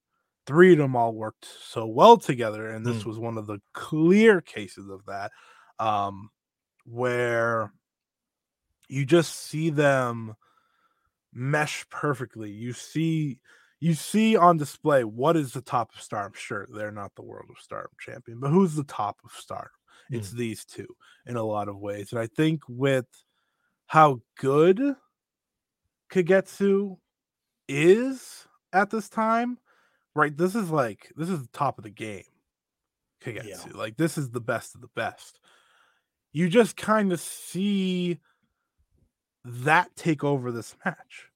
three of them all worked so well together, and this Mm. was one of the clear cases of that, um, where you just see them mesh perfectly. You see, you see on display what is the top of Stardom. Sure, they're not the World of Stardom champion, but who's the top of Stardom? It's mm. these two in a lot of ways, and I think with how good Kagetsu is at this time, right? This is like this is the top of the game. Kagetsu. Like this is the best of the best. You just kind of see that take over this match.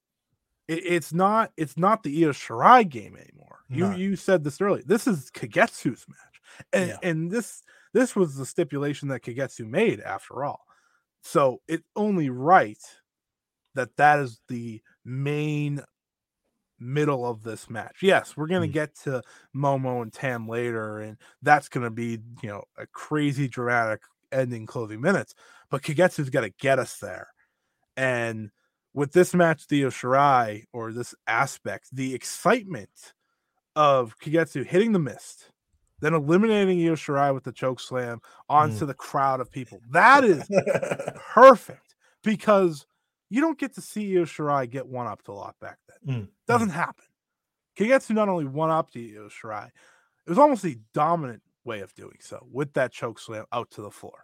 It, it's not it's not the Io Shirai game anymore. You you said this earlier. This is Kagetsu's match. And Yeah. and this this was the stipulation that Kagetsu made after all. So it's only right that that is the main middle of this match. Yes, we're going to Mm. get to Momo and Tam later and that's going to be, you know, a crazy dramatic ending closing minutes, but Kagetsu's got to get us there. And with this match, Dio Shirai, or this aspect, the excitement of Kagetsu hitting the mist, then eliminating Io Shirai with the choke slam onto the crowd of people. That is perfect because you don't get to see Io Shirai get one up to a lot back then. Mm, Doesn't happen. Kagetsu not only one up to Io Shirai, it was almost a dominant way of doing so with that choke slam out to the floor.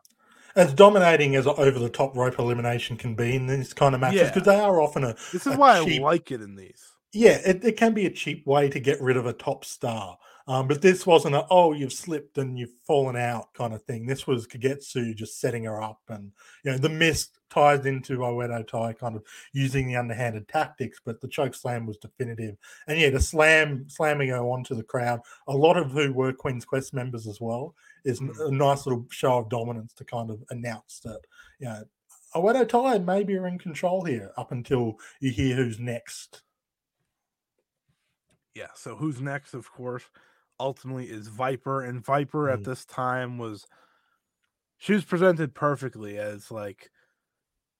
As dominating as over the top rope elimination can be in these kind of matches Yeah. because they are often a This is a why cheap- I like it in these. yeah it, it can be a cheap way to get rid of a top star um, but this wasn't a oh you've slipped and you've fallen out kind of thing this was kagetsu just setting her up and you know the mist ties into Oedo Tai kind of using the underhanded tactics but the choke slam was definitive and yeah the slam slamming her onto the crowd a lot of who were Queen's Quest members as well is Mm. a nice little show of dominance to kind of announce that you know Oedo Tai maybe are in control here up until you hear who's next Yeah. So who's next? Of course, ultimately is Viper, and Viper at Mm. this time was she was presented perfectly as like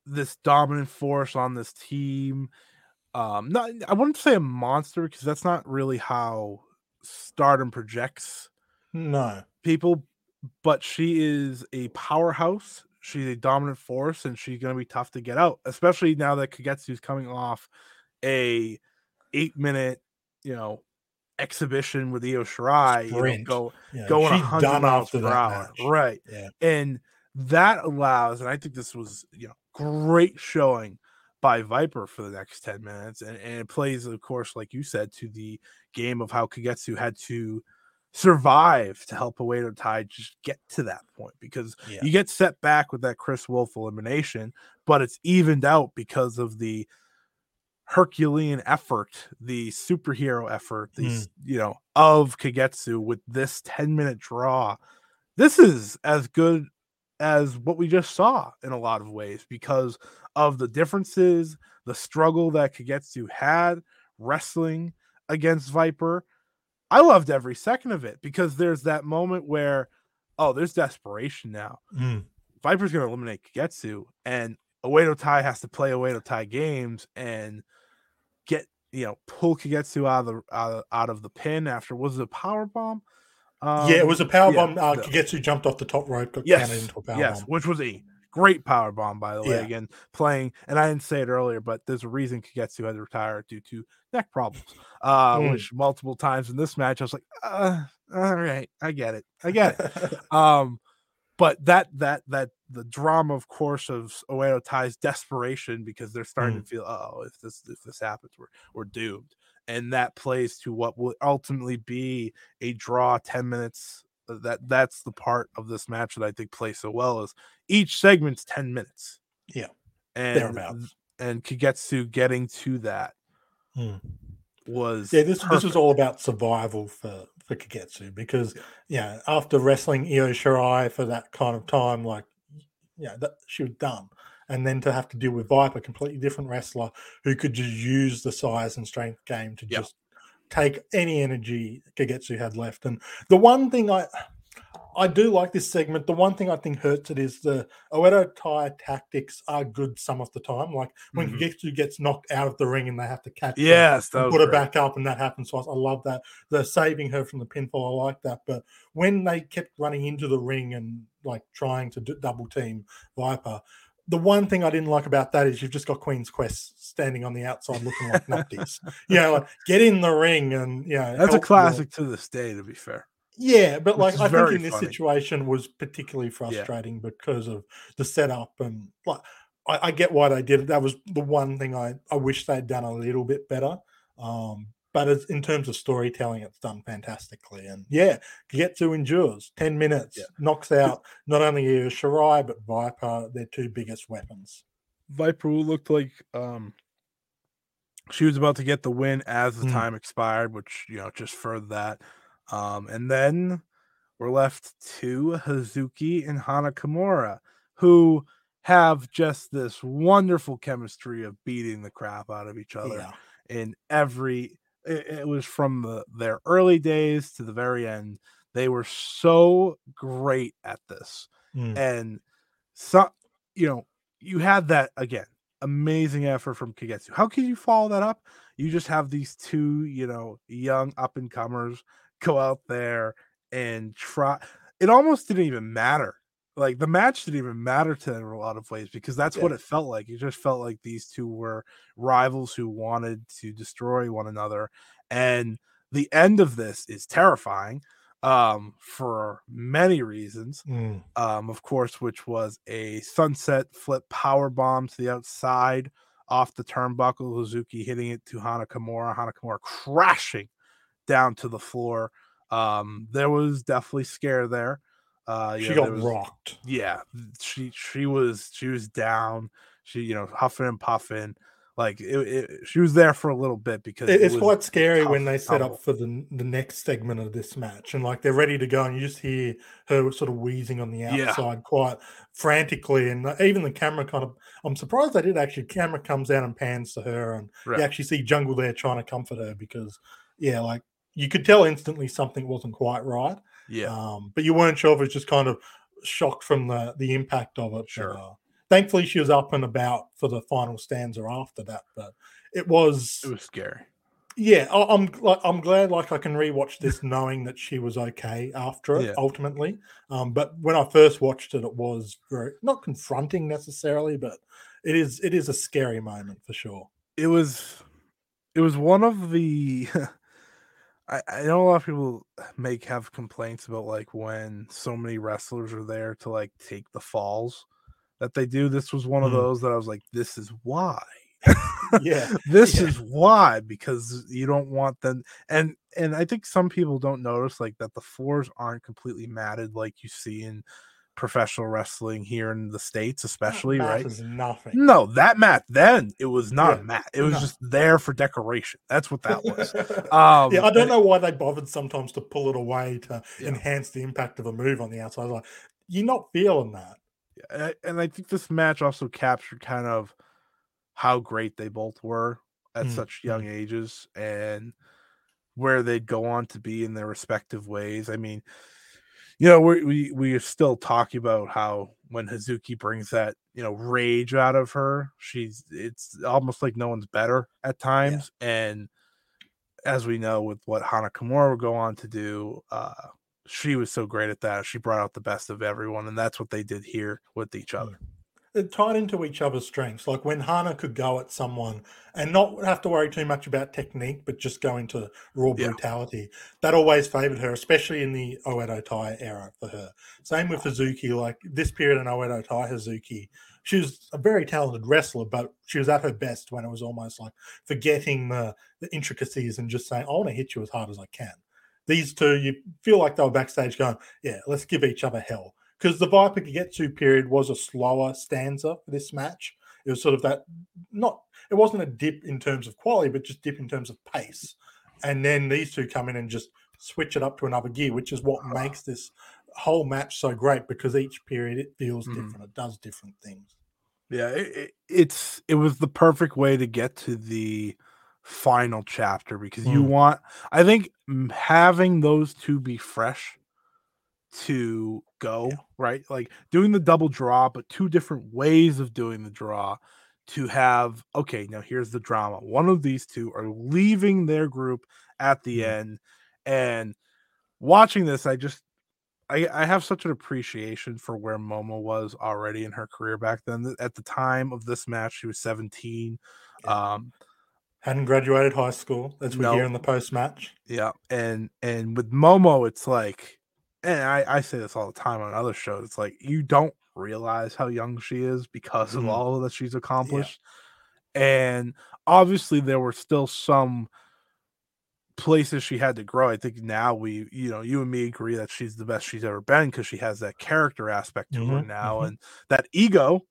this dominant force on this team. Um, not I wouldn't say a monster because that's not really how Stardom projects no people, but she is a powerhouse. She's a dominant force, and she's going to be tough to get out, especially now that Kagetsu's coming off a eight minute, you know, exhibition with Io Shirai, you know, go Yeah, going she's 100 done miles per hour, match. right? Yeah. And that allows, and I think this was, you know, great showing by Viper for the next 10 minutes. And, and it plays, of course, like you said, to the game of how Kagetsu had to survive to help Oedo Tai just get to that point because Yeah. you get set back with that Chris Wolf elimination, but it's evened out because of the Herculean effort, the superhero effort, these you know of Kagetsu with this 10 minute draw. This is as good as what we just saw in a lot of ways because of the differences, the struggle that Kagetsu had wrestling against Viper. I loved every second of it because there's that moment where, oh, there's desperation now. Mm. Viper's going to eliminate Kagetsu, and Oedo Tai has to play Oedo Tai games and get you know pull Kagetsu out of the out of, out of the pin after was it a power bomb? Um, yeah, it was a power yeah, bomb. Uh, the- Kagetsu jumped off the top rope, got yes, counted into a power yes, bomb. which was a great power bomb by the way. Yeah. Again, playing, and I didn't say it earlier, but there's a reason Kagetsu had to retire due to neck problems, uh, Mm. which multiple times in this match I was like, uh, all right, I get it, I get it. um but that that that the drama of course of Oedo Tai's desperation because they're starting Mm. to feel oh if this if this happens we're we're doomed and that plays to what will ultimately be a draw 10 minutes Uh, that that's the part of this match that I think plays so well is each segment's 10 minutes Yeah, and thereabouts. and Kagetsu getting to that Mm. was Yeah, this this was all about survival for for Kagetsu because yeah, after wrestling Io Shirai for that kind of time, like yeah, that she was done. And then to have to deal with Viper, completely different wrestler who could just use the size and strength game to Yeah. just take any energy Kagetsu had left. And the one thing I I do like this segment. The one thing I think hurts it is the Oedo Tai tactics are good some of the time. Like when. Mm-hmm. Kagetsu gets knocked out of the ring and they have to catch her Yes, was put her great. back up, and that happens twice. I love that. The saving her from the pinfall, I like that. But when they kept running into the ring and like trying to d- double team Viper, the one thing I didn't like about that is you've just got Queen's Quest standing on the outside looking like nutties. you know, like get in the ring and you know That's a help your- classic to this day, to be fair. Yeah, but Which like I think in this funny. situation was particularly frustrating because of the setup and like I, I get why they did it. That was the one thing I I wish they'd done a little bit better. Um, but as, in terms of storytelling, it's done fantastically. And yeah, Getsu endures ten minutes, Yeah. knocks out not only Shirai but Viper, their two biggest weapons. Viper looked like um she was about to get the win as the Mm. time expired, which you know just further that. Um, and then we're left to Hazuki and Hana Kimura, who have just this wonderful chemistry of beating the crap out of each other Yeah, in every it, it was from the their early days to the very end they were so great at this Mm. and so you know you had that again amazing effort from Kagetsu. How can you follow that up? You just have these two, you know, young up and comers go out there and try. It almost didn't even matter. Like the match didn't even matter to them in a lot of ways because that's what it felt like. It just felt like these two were rivals who wanted to destroy one another. And the end of this is terrifying um for many reasons Mm. um, of course, which was a sunset flip power bomb to the outside off the turnbuckle. Hazuki hitting it to Hana Kimura. Hana Kimura crashing down to the floor. Um, there was definitely scare there. Uh, she know, got was- rocked. Yeah, she she was she was down. She you know huffing and puffing. Like it, it, she was there for a little bit because It- it it's quite scary when they set tumble. up for the the next segment of this match, and like they're ready to go, and you just hear her sort of wheezing on the Yeah. outside quite frantically, and uh, even the camera kind of. I'm surprised they did actually. Camera comes out and pans to her, and Right. you actually see Jungle there trying to comfort her because, yeah, like you could tell instantly something wasn't quite right. Yeah, Um, but you weren't sure if it was just kind of shocked from the the impact of it. but, Sure. uh, thankfully, she was up and about for the final stanza after that, but it was it was scary. yeah, I- I'm like I'm glad like I can rewatch this knowing that she was okay after it Yeah. ultimately. Um, but when I first watched it, it was very not confronting necessarily, but it is it is a scary moment for sure. it was it was one of the I, I know a lot of people make have complaints about like when so many wrestlers are there to like take the falls that they do. This was one of Mm. those that I was like, this is why. Yeah, this yeah. is why because you don't want them and and I think some people don't notice like that the floors aren't completely matted like you see in professional wrestling here in the states, especially right. Nothing. No, that mat then it was not Yeah, a mat. It was no. just there for decoration. That's what that was. Um, yeah, I don't know why they bothered sometimes to pull it away to Yeah. enhance the impact of a move on the outside. Like, you're not feeling that. and I, and I think this match also captured kind of how great they both were at Mm, such young ages and where they'd go on to be in their respective ways. I mean, you know, we we we are still talking about how when Hazuki brings that you know rage out of her, she's it's almost like no one's better at times. And as we know, with what Hana Kimura would go on to do, uh, she was so great at that. She brought out the best of everyone, and that's what they did here with each other. They're tied into each other's strengths. Like when Hana could go at someone and not have to worry too much about technique, but just go into raw Yeah. brutality, that always favored her, especially in the Oedo Tai era for her. Same with Hazuki. Like this period in Oedo Tai Hazuki, she was a very talented wrestler, but she was at her best when it was almost like forgetting the, the intricacies and just saying, I want to hit you as hard as I can. These two, you feel like they were backstage going, Yeah, let's give each other hell because the Viper Kagetsu period was a slower stanza for this match. It was sort of that not it wasn't a dip in terms of quality, but just dip in terms of pace. and then these two come in and just switch it up to another gear, which is what makes this whole match so great because each period it feels Mhm. different. It does different things. Yeah, it, it, it's it was the perfect way to get to the final chapter because you Mm. want I think mm, having those two be fresh to go, Yeah. right? Like doing the double draw but two different ways of doing the draw to have okay, now here's the drama. One of these two are leaving their group at the Mm. end and watching this I just I, I have such an appreciation for where Momo was already in her career back then. At the time of this match, she was 17. Yeah. Um, Hadn't graduated high school, as we No. hear in the post match. yeah, and and with Momo, it's like, and I, I say this all the time on other shows. It's like you don't realize how young she is because of Mhm. all that she's accomplished, and obviously there were still some places she had to grow. I think now we, you know, you and me agree that she's the best she's ever been because she has that character aspect to her Mhm, now mhm. and that ego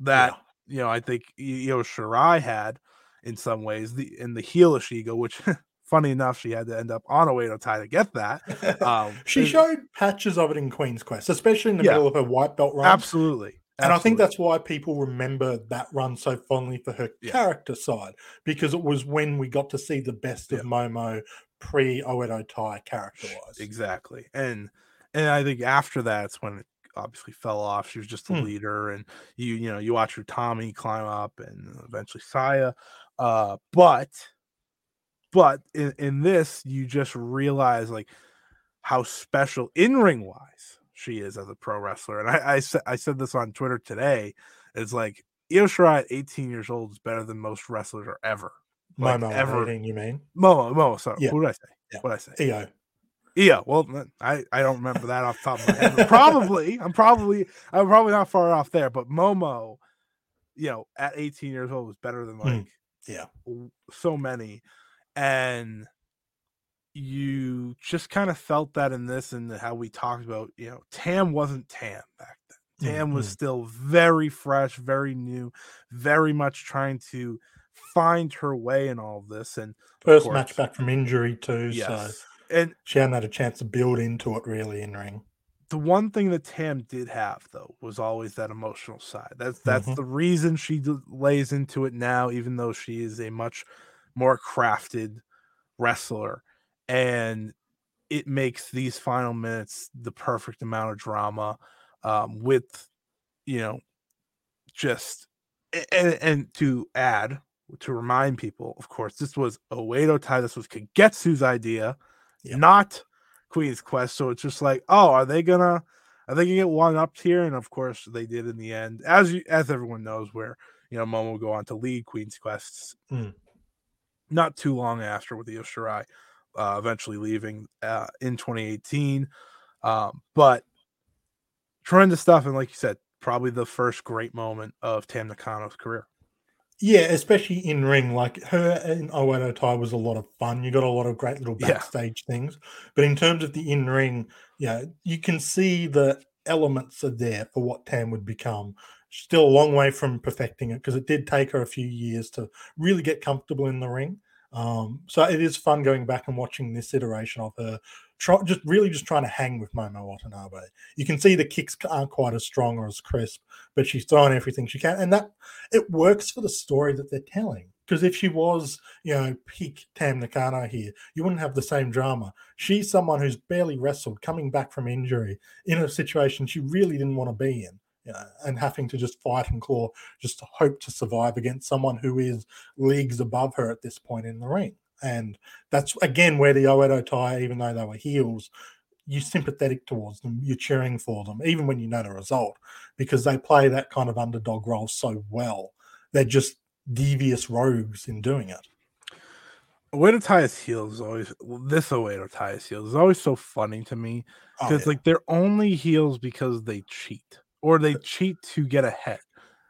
that Yeah. you know I think Io Shirai had in some ways the in the heelish ego, which funny enough she had to end up on Oedo Tai to get that. Um, she showed patches of it in Queen's Quest, especially in the Yeah. middle of her white belt run. Absolutely, And I think that's why people remember that run so fondly for her Yeah. character side, because it was when we got to see the best of Momo pre Oedo Tai character wise. exactly and and i think after that's when it obviously fell off she was just a Hmm. leader and you you know you watch her tommy climb up and eventually saya uh but but in, in this you just realize like how special in ring wise she is as a pro wrestler and i i said i said this on twitter today it's like Io Shirai at 18 years old is better than most wrestlers are ever. Like, Momo, ever- 18, you mean? Momo, Momo, sorry. Yeah. What did I say? Yeah. What did I say? Io. Yeah, well, I I don't remember that off the top of my head. probably, I'm probably I'm probably not far off there. But Momo, you know, at 18 years old was better than Mm, like yeah. so many, and you just kind of felt that in this and how we talked about. You know, Tam wasn't Tam back then. Tam was Mhm. still very fresh, very new, very much trying to find her way in all of this. And First course. match back from injury, too. So yes, and she hadn't had a chance to build into it really in ring. the one thing that Tam did have though was always that emotional side. That's that's Mhm. the reason she lays into it now, even though she is a much more crafted wrestler, and it makes these final minutes the perfect amount of drama, um, with you know, just and, and to add to remind people, of course, this was Oedo Tai. This was Kagetsu's idea, Yeah. not Queen's Quest. So it's just like, oh, are they gonna are they gonna get one up here? And of course they did in the end, as you as everyone knows, where you know Momo will go on to lead Queen's Quests Mm. Not too long after with the Shirai, uh, eventually leaving uh, in 2018. Um, but tremendous stuff, and like you said, probably the first great moment of Tam Nakano's career. Yeah, especially in ring, like her and Oedo Tai was a lot of fun. You got a lot of great little Yeah. backstage things. But in terms of the in ring, yeah, you can see the elements are there for what Tam would become. Still a long way from perfecting it because it did take her a few years to really get comfortable in the ring. Um, so it is fun going back and watching this iteration of her, try, just really just trying to hang with Momo Watanabe. You can see the kicks aren't quite as strong or as crisp, but she's throwing everything she can, and that it works for the story that they're telling. Because if she was, you know, peak Tam Nakano here, you wouldn't have the same drama. She's someone who's barely wrestled, coming back from injury in a situation she really didn't want to be in, know, and having to just fight and claw, just to hope to survive against someone who is leagues above her at this point in the ring. And that's again where the Oedo Tai, even though they were heels, you're sympathetic towards them, you're cheering for them, even when you know the result, because they play that kind of underdog role so well. They're just devious rogues in doing it. Oedo Tai's heels is always this Oedo Tai's heels is always so funny to me Oh, because yeah. like they're only heels because they cheat or they cheat to get ahead.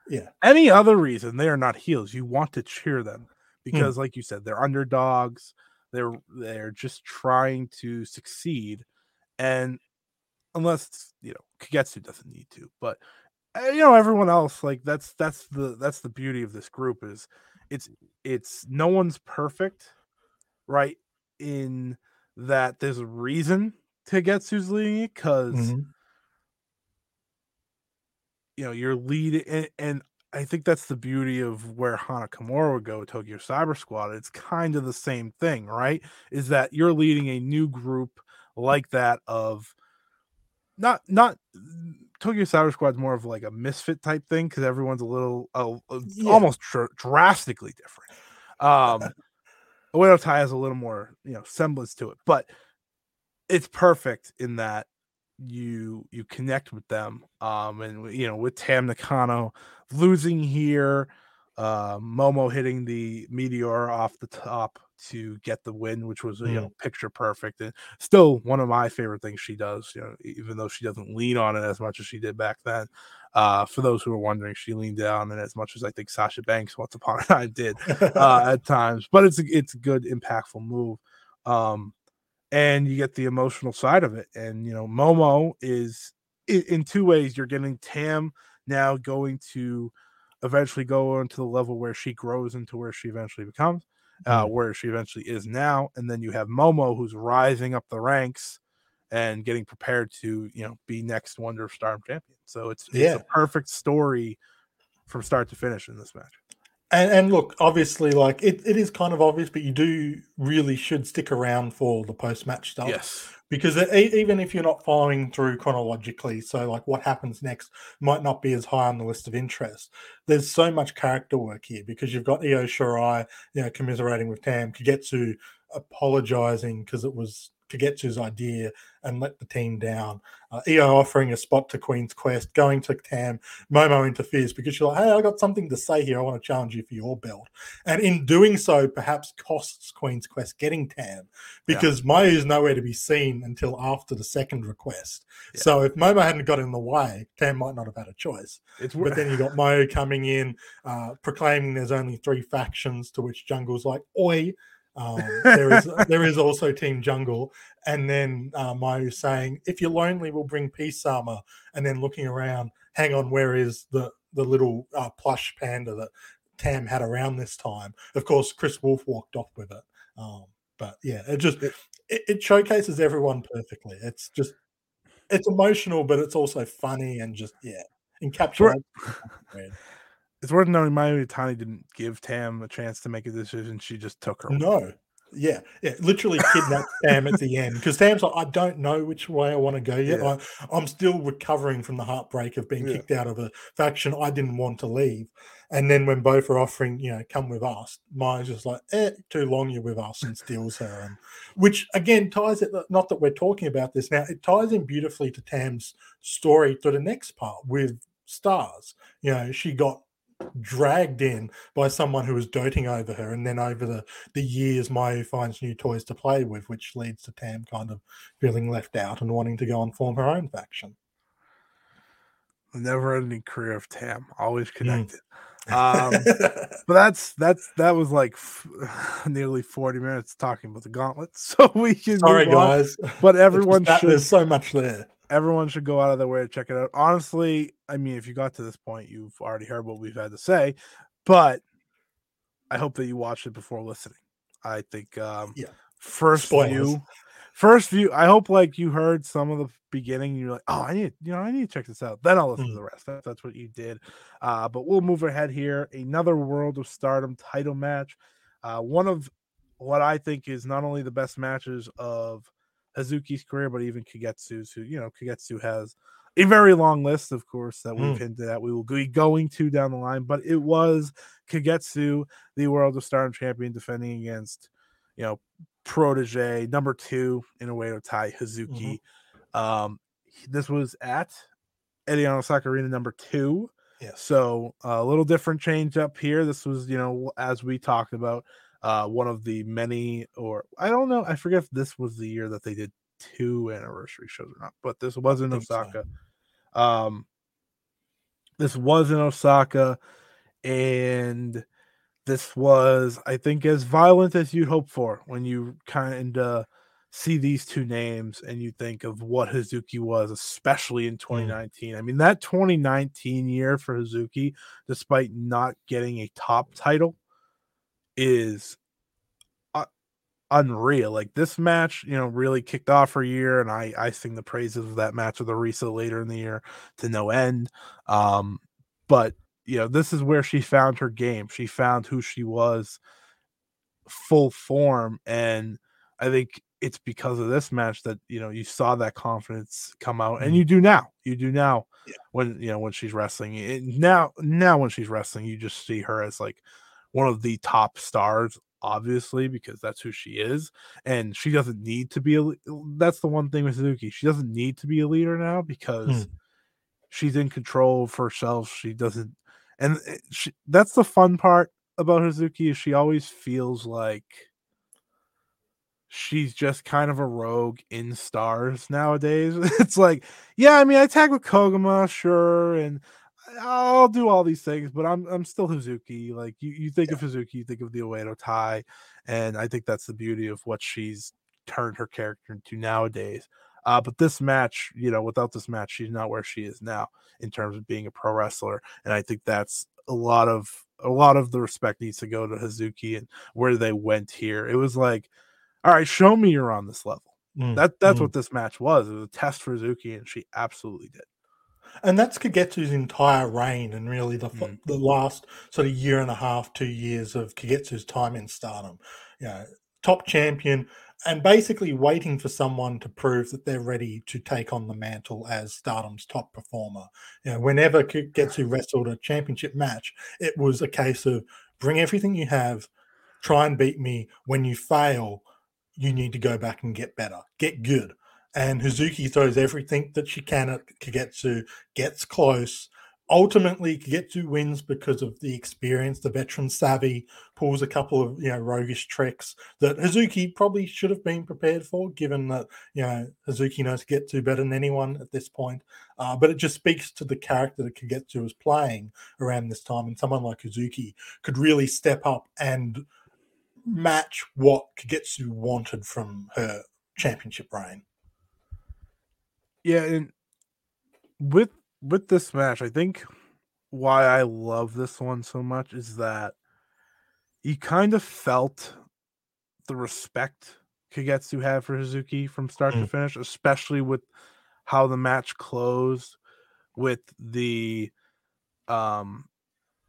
yeah, Any other reason they are not heels. You want to cheer them Hmm. because, like you said, they're underdogs. They're they're just trying to succeed, and unless you know Kagetsu doesn't need to, but uh, you know everyone else like that's that's the that's the beauty of this group is it's it's no one's perfect right in that there's a reason Kagetsu's leading it because Mhm. You know you're leading and, and I think that's the beauty of where Hana Kimura would go, Tokyo Cyber Squad. It's kind of the same thing, right? Is that you're leading a new group like that of not not Tokyo Cyber Squad's more of like a misfit type thing because everyone's a little uh, uh, Yeah. almost dr- drastically different. Um, Oedo Tai has a little more you know semblance to it, but it's perfect in that you you connect with them um and you know with tam nakano losing here uh momo hitting the meteor off the top to get the win which was you know picture perfect and still one of my favorite things she does you know even though she doesn't lean on it as much as she did back then uh for those who are wondering she leaned down and as much as i think sasha banks once upon a time did uh, at times, but it's it's a good impactful move. Um, and you get the emotional side of it. And you know, Momo is in, two ways. You're getting Tam now going to eventually go into the level where she grows into where she eventually becomes, uh, where she eventually is now. And then you have Momo who's rising up the ranks and getting prepared to you know be next Wonder of Star champion. So it's, it's Yeah. a perfect story from start to finish in this match. And, and look, obviously, like it, it is kind of obvious, but you do really should stick around for the post match stuff. Yes. Because e- even if you're not following through chronologically, so like what happens next might not be as high on the list of interest. There's so much character work here because you've got Io Shirai, you know, commiserating with Tam, Kagetsu apologizing because it was Kagetsu's idea and let the team down. Uh, Io offering a spot to Queen's Quest, going to Tam. Momo interferes because she's like, hey, I got something to say here. I want to challenge you for your belt. And in doing so, perhaps costs Queen's Quest getting Tam because Mayu is nowhere to be seen until after the second request. Yeah. So if Momo hadn't got in the way, Tam might not have had a choice. It's But then you got Mayu coming in, uh, proclaiming there's only three factions, to which Jungle's like, oi. Um, there is there is also Team Jungle, and then uh, Mayu saying, "If you're lonely, we'll bring peace armor." And then looking around, hang on, where is the the little uh, plush panda that Tam had around this time? Of course, Chris Wolf walked off with it. Um, but yeah, it just it, it showcases everyone perfectly. It's just it's emotional, but it's also funny and just yeah, encapsulates. it's worth noting Mayu Iwatani didn't give Tam a chance to make a decision. She just took her. No. Yeah, yeah, literally kidnapped Tam at the end because Tam's like, I don't know which way I want to go yet. Yeah. I, I'm still recovering from the heartbreak of being Yeah. kicked out of a faction I didn't want to leave. And then when both are offering, you know, come with us, Mayu's just like, eh, too long you're with us and steals her. And which again ties it, not that we're talking about this now, it ties in beautifully to Tam's story to the next part with stars. You know, she got dragged in by someone who was doting over her and then over the the years Mayu finds new toys to play with which leads to Tam kind of feeling left out and wanting to go and form her own faction The never-ending career of Tam, always Mm. connected. Um, but that's that's that was like f- nearly forty minutes talking about the gauntlet, so we can. sorry move on. guys but everyone that- should there's so much there everyone should go out of their way to check it out. Honestly, I mean, if you got to this point, you've already heard what we've had to say, but I hope that you watched it before listening. I think um Yeah. first Spoilers. view first view, I hope like you heard some of the beginning, and you're like, oh, I need, you know, I need to check this out. Then I'll listen to Mm. the rest. That, that's what you did. Uh, but we'll move ahead here. Another World of Stardom title match. Uh, one of what I think is not only the best matches of Hazuki's career, but even Kagetsu's, who, you know, Kagetsu has a very long list, of course, that we've Mm. hinted at. We will be going to down the line, but it was Kagetsu, the World of Stardom champion, defending against, you know, protege number two in Oedo Tai Hazuki. Um, this was at Edion Osaka Arena number two. Yeah. So a little different change up here. This was, you know, as we talked about, uh, one of the many, or I don't know, I forget if this was the year that they did two anniversary shows or not, but this was in think so. Osaka. Um, this was in Osaka, and this was, I think, as violent as you'd hope for when you kind of see these two names and you think of what Hazuki was, especially in 2019. I mean, that 2019 year for Hazuki, despite not getting a top title, is uh, unreal. Like this match, you know, really kicked off her year, and I I sing the praises of that match with Arisa later in the year to no end. Um, but you know, this is where she found her game. She found who she was, full form, and I think it's because of this match that you know you saw that confidence come out, and Mhm. you do now. You do now Yeah. when you know when she's wrestling. It, now, now when she's wrestling, you just see her as like one of the top stars, obviously, because that's who she is, and she doesn't need to be a. That's the one thing with Hazuki. She doesn't need to be a leader now because hmm. she's in control of herself. She doesn't, and eh, she, that's the fun part about Hazuki is she always feels like she's just kind of a rogue in stars nowadays. It's like, yeah, I mean, I tag with Koguma, sure, and I'll do all these things, but I'm I'm still Hazuki. Like you, you think of Hazuki, you think of the Oedo Tai, and I think that's the beauty of what she's turned her character into nowadays. Uh, but this match, you know, without this match, she's not where she is now in terms of being a pro wrestler, and I think that's a lot of a lot of the respect needs to go to Hazuki and where they went here. It was like, all right, show me you're on this level. Mm, That that's mm. what this match was. It was a test for Hazuki, and she absolutely did. And that's Kagetsu's entire reign, and really the Mm. the last sort of year and a half, two years of Kagetsu's time in Stardom. You know, top champion, and basically waiting for someone to prove that they're ready to take on the mantle as Stardom's top performer. You know, whenever Kagetsu wrestled a championship match, it was a case of bring everything you have, try and beat me. When you fail, you need to go back and get better, get good. And Hazuki throws everything that she can at Kagetsu, gets close. Ultimately, Kagetsu wins because of the experience, the veteran savvy, pulls a couple of you know roguish tricks that Hazuki probably should have been prepared for, given that you know Hazuki knows Kagetsu better than anyone at this point. Uh, but it just speaks to the character that Kagetsu was playing around this time, and someone like Hazuki could really step up and match what Kagetsu wanted from her championship reign. Yeah, and with with this match, I think why I love this one so much is that you kind of felt the respect Kagetsu had for Hazuki from start to Mm. finish, especially with how the match closed with the um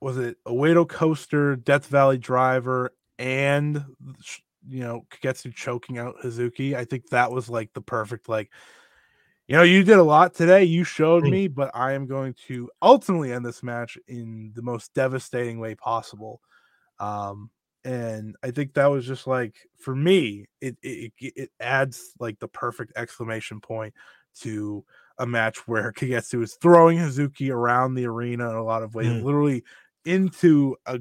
was it a Oedo coaster, Death Valley driver, and you know Kagetsu choking out Hazuki. I think that was like the perfect like you know, you did a lot today. You showed me, but I am going to ultimately end this match in the most devastating way possible. Um, and I think that was just like for me, it it, it it adds like the perfect exclamation point to a match where Kagetsu is throwing Hazuki around the arena in a lot of ways, Mm. literally into a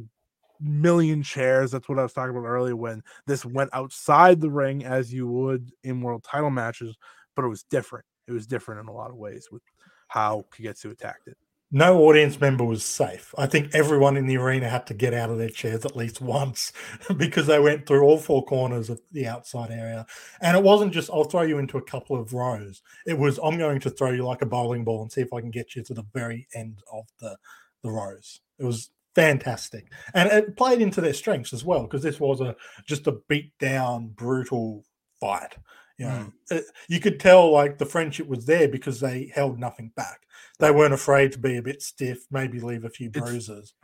million chairs. That's what I was talking about earlier when this went outside the ring as you would in world title matches, but it was different. It was different in a lot of ways with how Kagetsu attacked it. No audience member was safe. I think everyone in the arena had to get out of their chairs at least once because they went through all four corners of the outside area. And it wasn't just, I'll throw you into a couple of rows. It was, I'm going to throw you like a bowling ball and see if I can get you to the very end of the, the rows. It was fantastic. And it played into their strengths as well because this was a just a beat down, brutal fight. You know, it- you could tell like the friendship was there because they held nothing back. They weren't afraid to be a bit stiff, maybe leave a few It's- bruises.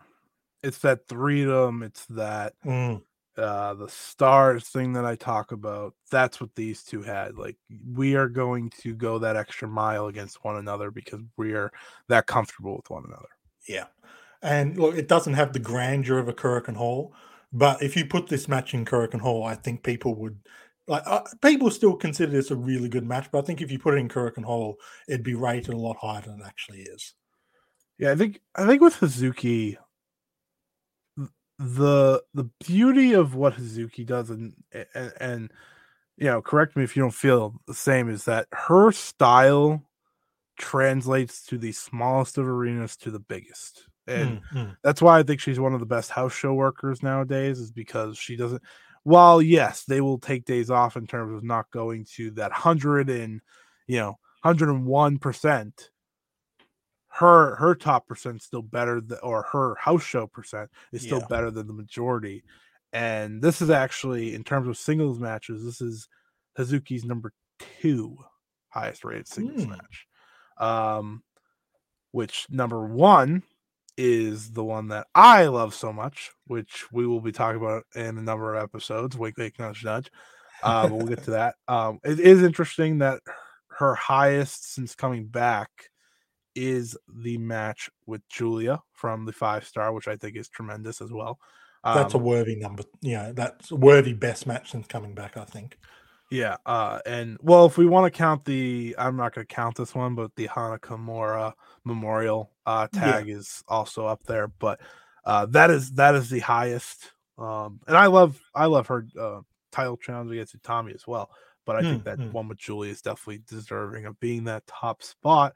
It's that freedom, it's that Mm, uh the stars thing that I talk about. That's what these two had. Like we are going to go that extra mile against one another because we are that comfortable with one another. yeah. And look, it doesn't have the grandeur of a Korakuen Hall, but if you put this match in Korakuen Hall, I think people would like uh, people still consider this a really good match. But I think if you put it in Korakuen Hall, it'd be rated a lot higher than it actually is. Yeah, I think I think with Hazuki, the the beauty of what Hazuki does, and and, and you know, correct me if you don't feel the same, is that her style translates to the smallest of arenas to the biggest, and Mm, mm. that's why I think she's one of the best house show workers nowadays, is because she doesn't. While yes, they will take days off in terms of not going to that hundred and you know hundred and one percent her her top percent still better than, or her house show percent is still Yeah. better than the majority and this is actually in terms of singles matches, this is Hazuki's number two highest rated singles Hmm. match. Um, which number one is the one that I love so much, which we will be talking about in a number of episodes. Wake, wake, nudge, nudge. Uh, but we'll get to that. Um, it is interesting that her highest since coming back is the match with Giulia from the five star, which I think is tremendous as well. That's a Um, worthy number. Yeah, that's a worthy best match since coming back. I think. Yeah, uh, and well, if we want to count the, I'm not going to count this one, but the Hana Kimura Memorial uh, Yeah. tag is also up there. But uh, that is that is the highest, um, and I love I love her uh, title challenge against Utami as well. But I think Mm, that mm. one with Giulia is definitely deserving of being that top spot.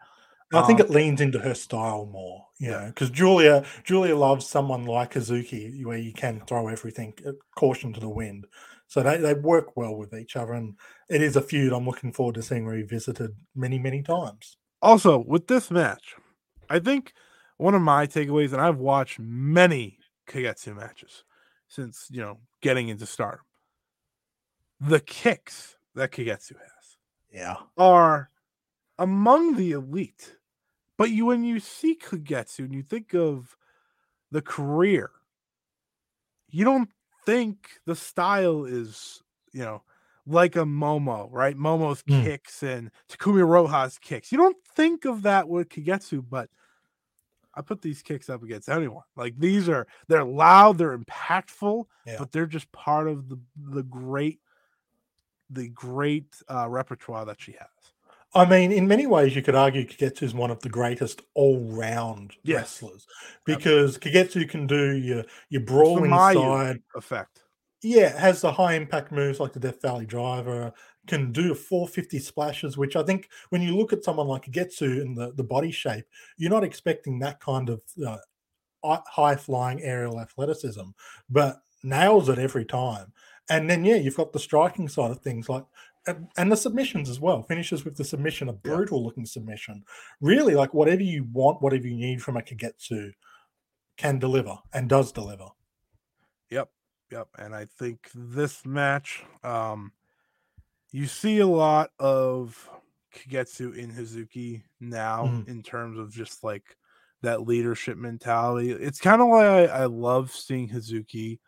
I think Um, it leans into her style more, you Yeah. because Giulia Giulia loves someone like Hazuki, where you can throw everything, uh, caution to the wind. So they, they work well with each other, and it is a feud I'm looking forward to seeing revisited many many times. Also, with this match, I think one of my takeaways, and I've watched many Kagetsu matches since you know getting into Stardom. The kicks that Kagetsu has Yeah, are among the elite, but you when you see Kagetsu and you think of the career, you don't think the style is you know like a Momo, right? Momo's Mm. kicks and Takumi Iroha's kicks. You don't think of that with Kagetsu, but I put these kicks up against anyone. Like these are they're loud, they're impactful, Yeah. but they're just part of the the great the great uh, repertoire that she has. I mean, in many ways, you could argue Kagetsu is one of the greatest all-round Yes. wrestlers because Kagetsu can do your your brawling side. Effect. Yeah, has the high impact moves like the Death Valley Driver, can do 450 splashes, which I think when you look at someone like Getsu in the, the body shape, you're not expecting that kind of uh, high flying aerial athleticism, but nails it every time. And then, yeah, you've got the striking side of things like, and, and the submissions as well. Finishes with the submission, a Yeah. brutal looking submission. Really, like whatever you want, whatever you need from a Kagetsu can deliver and does deliver. Yep. Yep. And I think this match, um, you see a lot of Kagetsu in Hazuki now Mhm. in terms of just like that leadership mentality. It's kind of why I, I love seeing Hazuki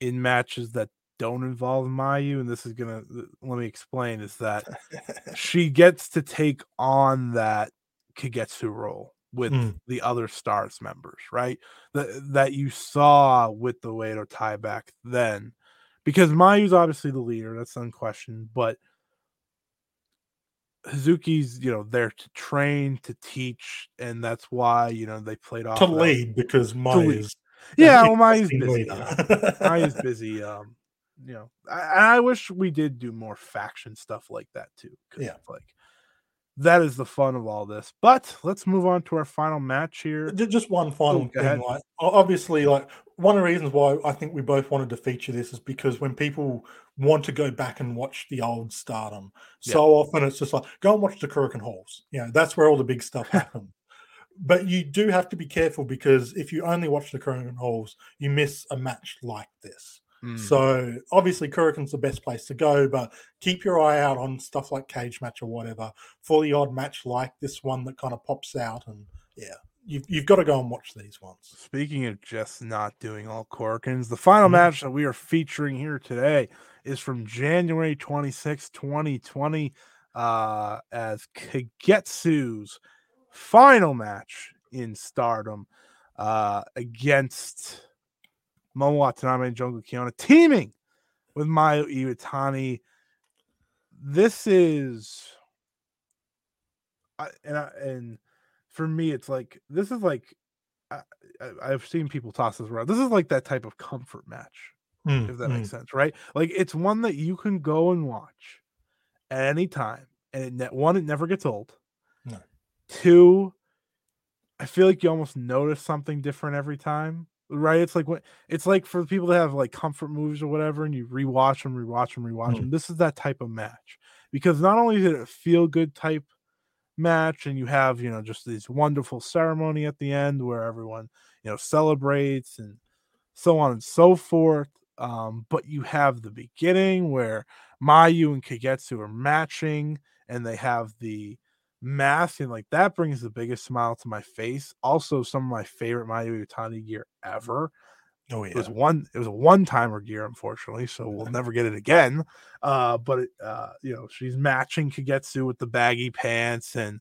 in matches that don't involve Mayu. And this is gonna let me explain is that she gets to take on that Kagetsu role with Mm. the other stars members, right? That that you saw with the Oedo Tai back then. Because Mayu's obviously the leader, that's unquestioned, but Hazuki's, you know, there to train, to teach, and that's why, you know, they played off to lead because. Mayu's Yeah, well, Mayu's busy. Mayu's busy. Um, you know, I, I wish we did do more faction stuff like that too. Yeah. like that is the fun of all this. But let's move on to our final match here. Just one oh, final Oh, go thing, like obviously, like one of the reasons why I think we both wanted to feature this is because when people want to go back and watch the old Stardom, Yeah. so often it's just like go and watch the Korakuen Halls. You know, that's where all the big stuff happens. But you do have to be careful because if you only watch the Korakuen Halls, you miss a match like this. Mm, So obviously, Korakuen's the best place to go, but keep your eye out on stuff like cage match or whatever for the odd match like this one that kind of pops out. And yeah, you've, you've got to go and watch these ones. Speaking of just not doing all Korakuens, the final Mhm. match that we are featuring here today is from January 26, 2020, uh, as Kagetsu's final match in stardom uh, against Momo Watanabe and Jungle Kyona, teaming with Mayu Iwatani. This is, I, and I, and for me, it's like this is like I, I've seen people toss this around. This is like that type of comfort match, Mm, if that mm. makes sense, right? Like it's one that you can go and watch at any time, and it, ne- one, it never gets old. No. Two, I feel like you almost notice something different every time, right? It's like what it's like for people that have like comfort moves or whatever, and you rewatch them, rewatch them, rewatch Mm. them. This is that type of match because not only is it a feel good type match, and you have you know just this wonderful ceremony at the end where everyone you know celebrates and so on and so forth. Um, but you have the beginning where Mayu and Kagetsu are matching and they have the mask, and like that brings the biggest smile to my face. Also, some of my favorite Mayu Iwatani gear ever. Oh It was one. It was a one-timer gear, unfortunately, so we'll never get it again. Uh, but it, uh, you know, she's matching Kagetsu with the baggy pants, and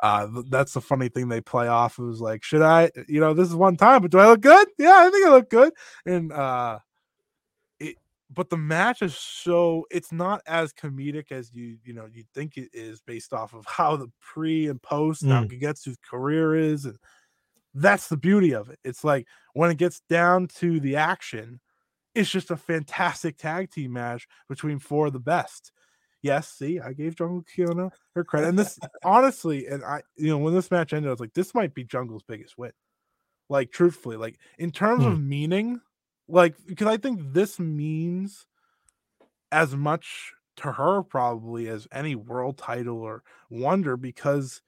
uh, that's the funny thing they play off. It was like, should I? You know, this is one time, but do I look good? Yeah, I think I look good. And uh, but the match is so it's not as comedic as you you know you think it is based off of how the pre and post now Kagetsu's mm. career is, and that's the beauty of it. It's like when it gets down to the action, it's just a fantastic tag team match between four of the best. Yes, see, I gave Jungle Kyona her credit. And this honestly, and I you know, when this match ended, I was like, this might be Jungle's biggest win. Like, truthfully, like in terms of mm. meaning, like because I think this means as much to her probably as any world title or wonder because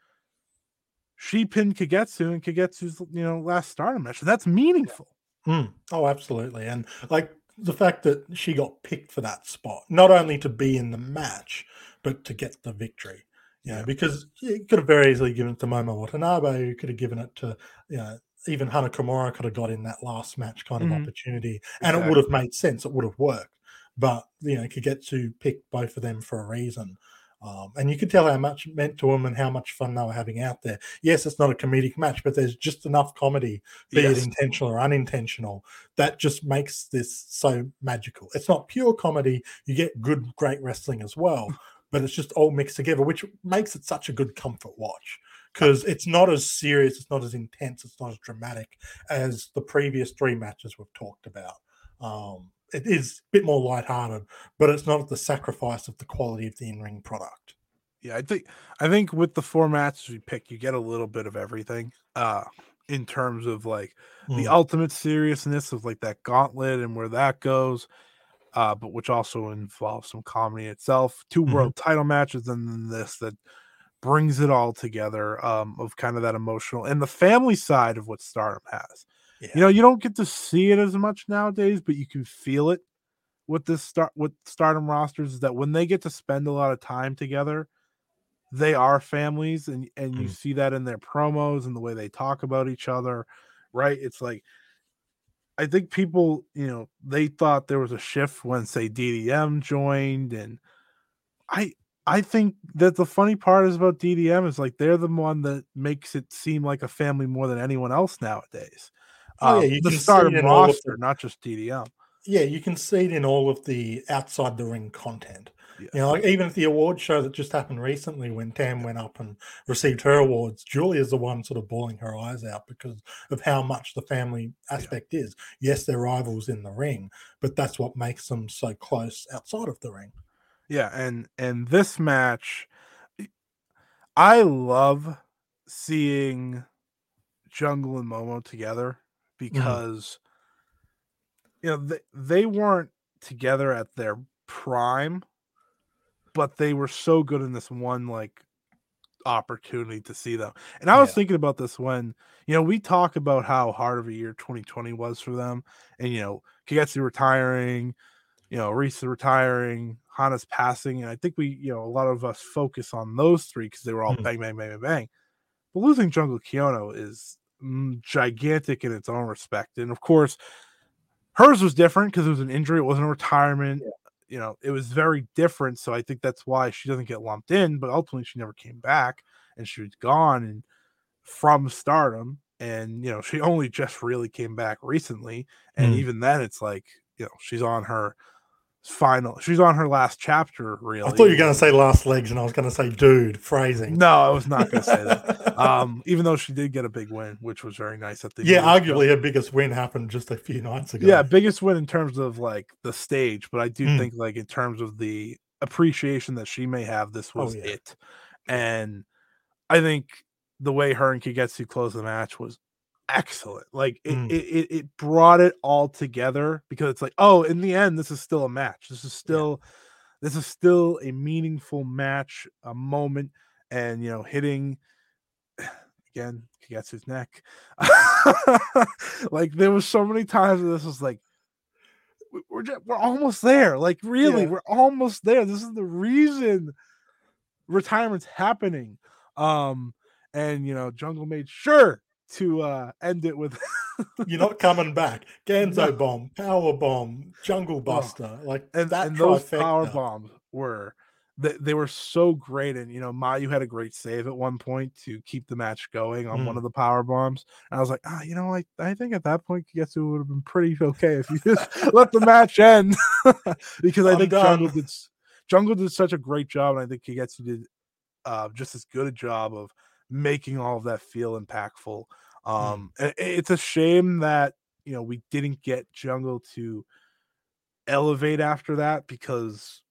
she pinned Kagetsu and Kagetsu's you know last starter match. So that's meaningful. Mm. Oh, absolutely. And like the fact that she got picked for that spot, not only to be in the match, but to get the victory. You know, Yeah. because it could have very easily given it to Momo Watanabe, you could have given it to, you know, even Hana Kimura could have got in that last match kind of Mhm. opportunity, and it would have made sense. It would have worked. But you know, Kagetsu picked both of them for a reason. Um, and you could tell how much it meant to them and how much fun they were having out there. Yes, it's not a comedic match, but there's just enough comedy, be Yes. it intentional or unintentional, that just makes this so magical. It's not pure comedy. You get good, great wrestling as well, but it's just all mixed together, which makes it such a good comfort watch because it's not as serious, it's not as intense, it's not as dramatic as the previous three matches we've talked about. Um, it is a bit more lighthearted, but it's not at the sacrifice of the quality of the in-ring product. Yeah, I think I think with the four matches we pick, you get a little bit of everything. Uh in terms of like the Mm. ultimate seriousness of like that gauntlet and where that goes. Uh, but which also involves some comedy itself. 2 Mhm. world title matches, and then this that brings it all together. Um, of kind of that emotional and the family side of what Stardom has. Yeah. You know, you don't get to see it as much nowadays, but you can feel it with this start with Stardom rosters. Is that when they get to spend a lot of time together, they are families, and and you Mm. see that in their promos and the way they talk about each other. Right? It's like I think people, you know, they thought there was a shift when say DDM joined, and I I think that the funny part is about DDM is like they're the one that makes it seem like a family more than anyone else nowadays. Oh, yeah, Um, you the can see it Stardom in all of roster, the- not just DDM. yeah, you can see it in all of the outside the ring content. Yeah. You know, like even at the award show that just happened recently when Tam went up and received her awards, Giulia's the one sort of bawling her eyes out because of how much the family aspect is. Yes, they're rivals in the ring, but that's what makes them so close outside of the ring. Yeah, and and this match, I love seeing Jungle and Momo together mm-hmm. because you know they, they weren't together at their prime, but they were so good in this one like opportunity to see them. And I was Yeah. thinking about this when you know we talk about how hard of a year 2020 was for them, and you know Kagetsu retiring, you know Risa retiring, Hana's passing, and I think we you know a lot of us focus on those three because they were all Mhm. bang bang bang bang bang. But losing Jungle Kyona is mm, gigantic in its own respect, and of course hers was different because it was an injury, it wasn't a retirement. You know, it was very different. So I think that's why she doesn't get lumped in, but ultimately she never came back and she was gone and from stardom. And you know, she only just really came back recently. And Mm. even then it's like, you know, she's on her final she's on her last chapter, really. I thought you were going to say last legs, and I was going to say, dude, phrasing. No, I was not gonna say that. um, even though she did get a big win, which was very nice at the yeah, show. arguably her biggest win happened just a few nights ago. Yeah, biggest win in terms of like the stage, but I do Mm. think like in terms of the appreciation that she may have, this Oh, was yeah. it. And I think the way her and Kagetsu closed the match was excellent. Like it, Mm. it, it, it brought it all together because it's like, oh, in the end, this is still a match. This is still this is still a meaningful match, a moment, and you know, hitting again Kagetsu's neck. like there was so many times this was like we- we're just, we're almost there. Like really, Yeah. we're almost there. This is the reason retirement's happening. Um, and you know, Jungle made sure to uh end it with You're not coming back. Ganso No. bomb, power bomb, jungle buster, like and, that and those trifecta. power bombs were they, they were so great and you know mayu had a great save at one point to keep the match going on one Mm. of the power bombs and i was like ah you know like i think at that point Kagetsu would have been pretty okay if you just let the match end because i think jungle did jungle did such a great job and i think Kagetsu did uh, just as good a job of making all of that feel impactful um and it- it's a shame that you know we didn't get jungle to elevate after that because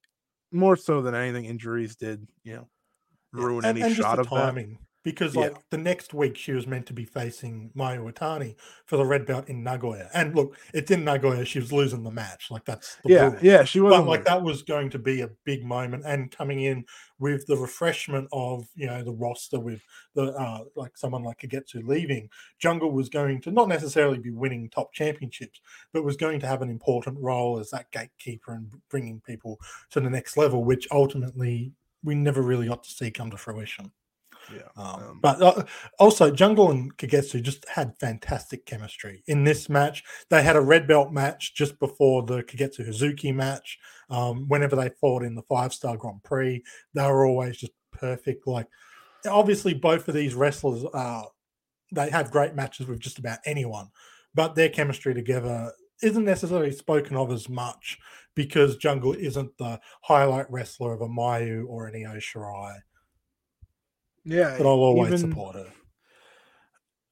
more so than anything injuries did you know ruin and, any and shot of that because Yeah. like the next week she was meant to be facing Mayu Iwatani for the red belt in Nagoya, and look, it's in Nagoya. She was losing the match, like that's the yeah yeah she wasn't like like that was going to be a big moment, and coming in with the refreshment of you know the roster with the uh like someone like Kagetsu leaving, Jungle was going to not necessarily be winning top championships, but was going to have an important role as that gatekeeper and bringing people to the next level, which ultimately we never really got to see come to fruition. Yeah Um, um, but uh, also, Jungle and Kagetsu just had fantastic chemistry in this match. They had a red belt match just before the Kagetsu Hazuki match. Um, whenever they fought in the five star Grand Prix, they were always just perfect. Like, obviously, both of these wrestlers are they have great matches with just about anyone, but their chemistry together isn't necessarily spoken of as much because Jungle isn't the highlight wrestler of a Mayu or an Io Shirai. Yeah But I'll always even- support her.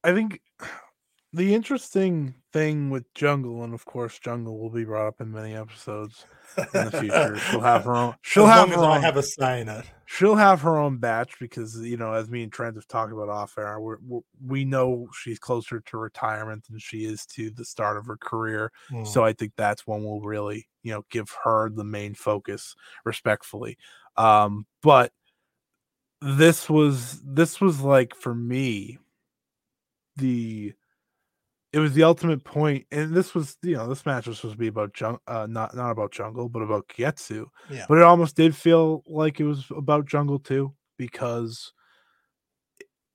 I think the interesting thing with Jungle, and of course, Jungle will be brought up in many episodes in the future. She'll have her own. She'll as have her as I own. have a say in it. she'll have her own batch because you know, as me and Trent have talked about off air, we're, we're, we know she's closer to retirement than she is to the start of her career. Mm. So I think that's when we'll really, you know, give her the main focus respectfully. Um, but this was this was like for me the it was the ultimate point and this was you know this match was supposed to be about jung uh not not about jungle but about Kagetsu yeah, but it almost did feel like it was about jungle too because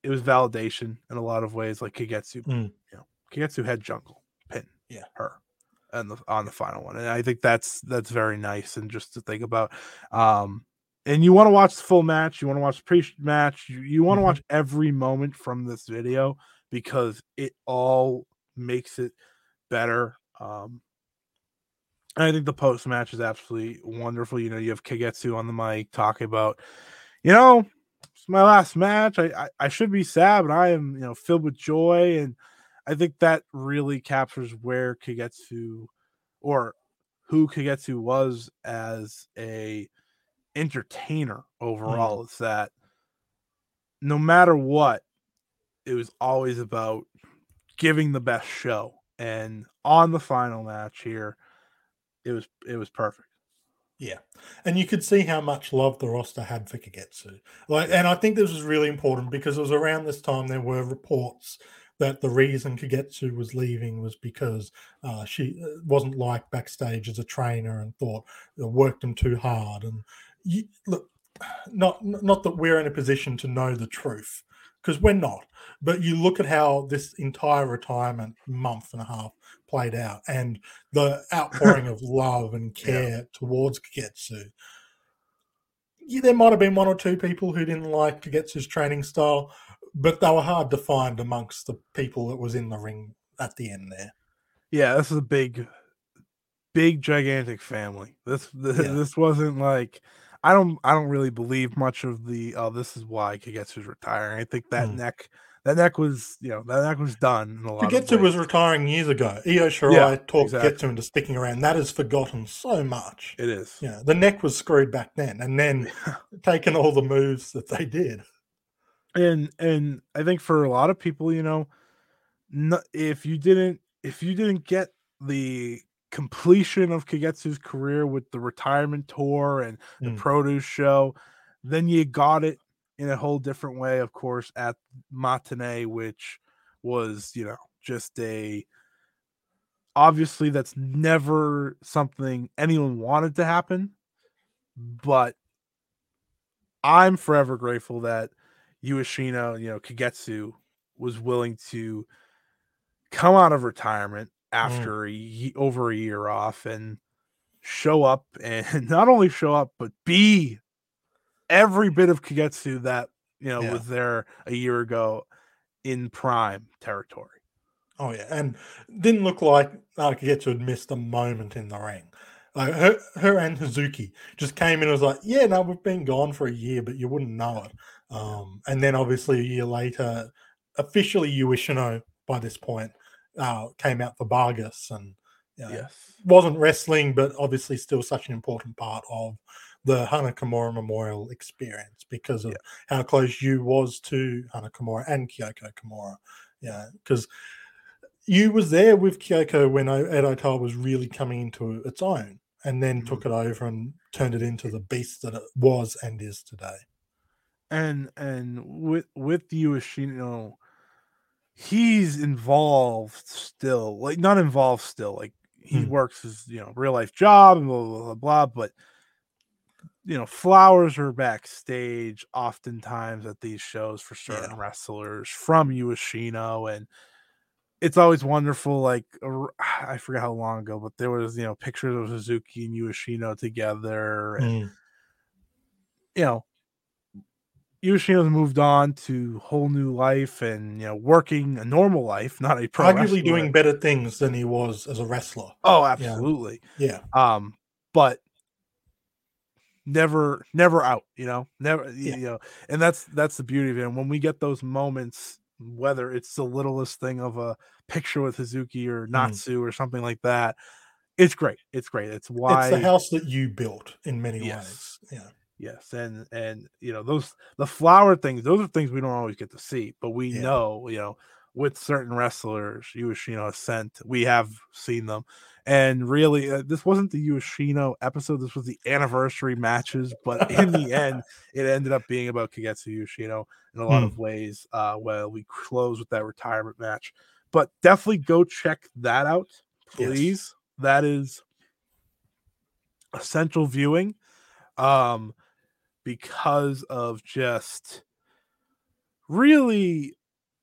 it- was validation in a lot of ways like Kagetsu Mm. you know Kagetsu had jungle pin Yeah. her and the on the final one and I think that's that's very nice and just to think about um and you want to watch the full match you want to watch the pre-match you, you want to Mhm. watch every moment from this video because it all makes it better um I think the post match is absolutely wonderful. You know, you have Kagetsu on the mic talking about, you know, it's my last match. I, I I should be sad, but I am you know filled with joy, and I think that really captures where Kagetsu, or who Kagetsu was as a entertainer overall. Is that no matter what, it was always about giving the best show, and on the final match here it was it was perfect. yeah, and you could see how much love the roster had for Kagetsu. Like, and I think this was really important because it was around this time there were reports that the reason Kagetsu was leaving was because uh, she uh, wasn't liked backstage as a trainer and thought worked him too hard. And you, look, not not that we're in a position to know the truth because we're not. But you look at how this entire retirement month and a half played out, and the outpouring of love and care towards Kagetsu. Yeah, there might have been one or two people who didn't like Kagetsu's training style, but they were hard to find amongst the people that was in the ring at the end there. Yeah, this is a big, big, gigantic family. This this, Yeah. this wasn't like I don't I don't really believe much of the oh this is why Kagetsu's retiring. I think that Hmm. neck that neck was you know that neck was done in a lot of Kagetsu was retiring years ago. Io Shirai Yeah, talked exactly. Kagetsu into sticking around. That is forgotten so much. It is. Yeah, the neck was screwed back then, and then taking all the moves that they did. and and I think for a lot of people, you know, no, if you didn't if you didn't get the completion of Kagetsu's career with the retirement tour and the Mm. produce show, then you got it in a whole different way, of course, at Matinee, which was, you know, just a obviously that's never something anyone wanted to happen, but I'm forever grateful that Ueshino, you know, Kagetsu was willing to come out of retirement Mm. after a ye- over a year off and show up and not only show up but be every bit of Kagetsu that you know Yeah. was there a year ago in prime territory. Oh yeah, and didn't look like Nakagetsu had missed a moment in the ring. Like her, her and Hazuki just came in and was like, "Yeah, no, we've been gone for a year, but you wouldn't know it." Um, and then obviously a year later, officially Ueshino by this point uh, came out for Vargas and you know, Yes. wasn't wrestling, but obviously still such an important part of the Hana Kimura Memorial experience because of how close you was to Hana Kimura and Kyoko Kimura. Yeah, because you was there with Kyoko when Ed was really coming into its own, and then took it over and turned it into the beast that it was and is today. and and with with Ueshino, he's involved still, like not involved still, like he Hmm. works his you know real life job and blah blah blah, blah but you know flowers are backstage oftentimes at these shows for certain Yeah. wrestlers from Ueshino and it's always wonderful like I forget how long ago but there was you know pictures of Hazuki and Ueshino together and Mm. you know, Ueshino's moved on to whole new life and you know working a normal life, not a pro. Arguably doing better things than he was as a wrestler. Oh, absolutely. Yeah, Um, but never, never out. You know, never. Yeah. You know, and that's that's the beauty of it. And when we get those moments, whether it's the littlest thing of a picture with Hazuki or Natsu or something like that, it's great. It's great. It's why it's the house that you built in many Yes. ways. Yeah, Yes, and and you know those the flower things; those are things we don't always get to see, but we Yeah. know, you know, with certain wrestlers, Ueshino sent, we have seen them, and really, uh, this wasn't the Ueshino episode. This was the anniversary matches, but in the end, it ended up being about Kagetsu Ueshino in a lot Hmm. of ways. Uh, well, we close with that retirement match, but definitely go check that out, Yes. please. That is essential viewing um because of just really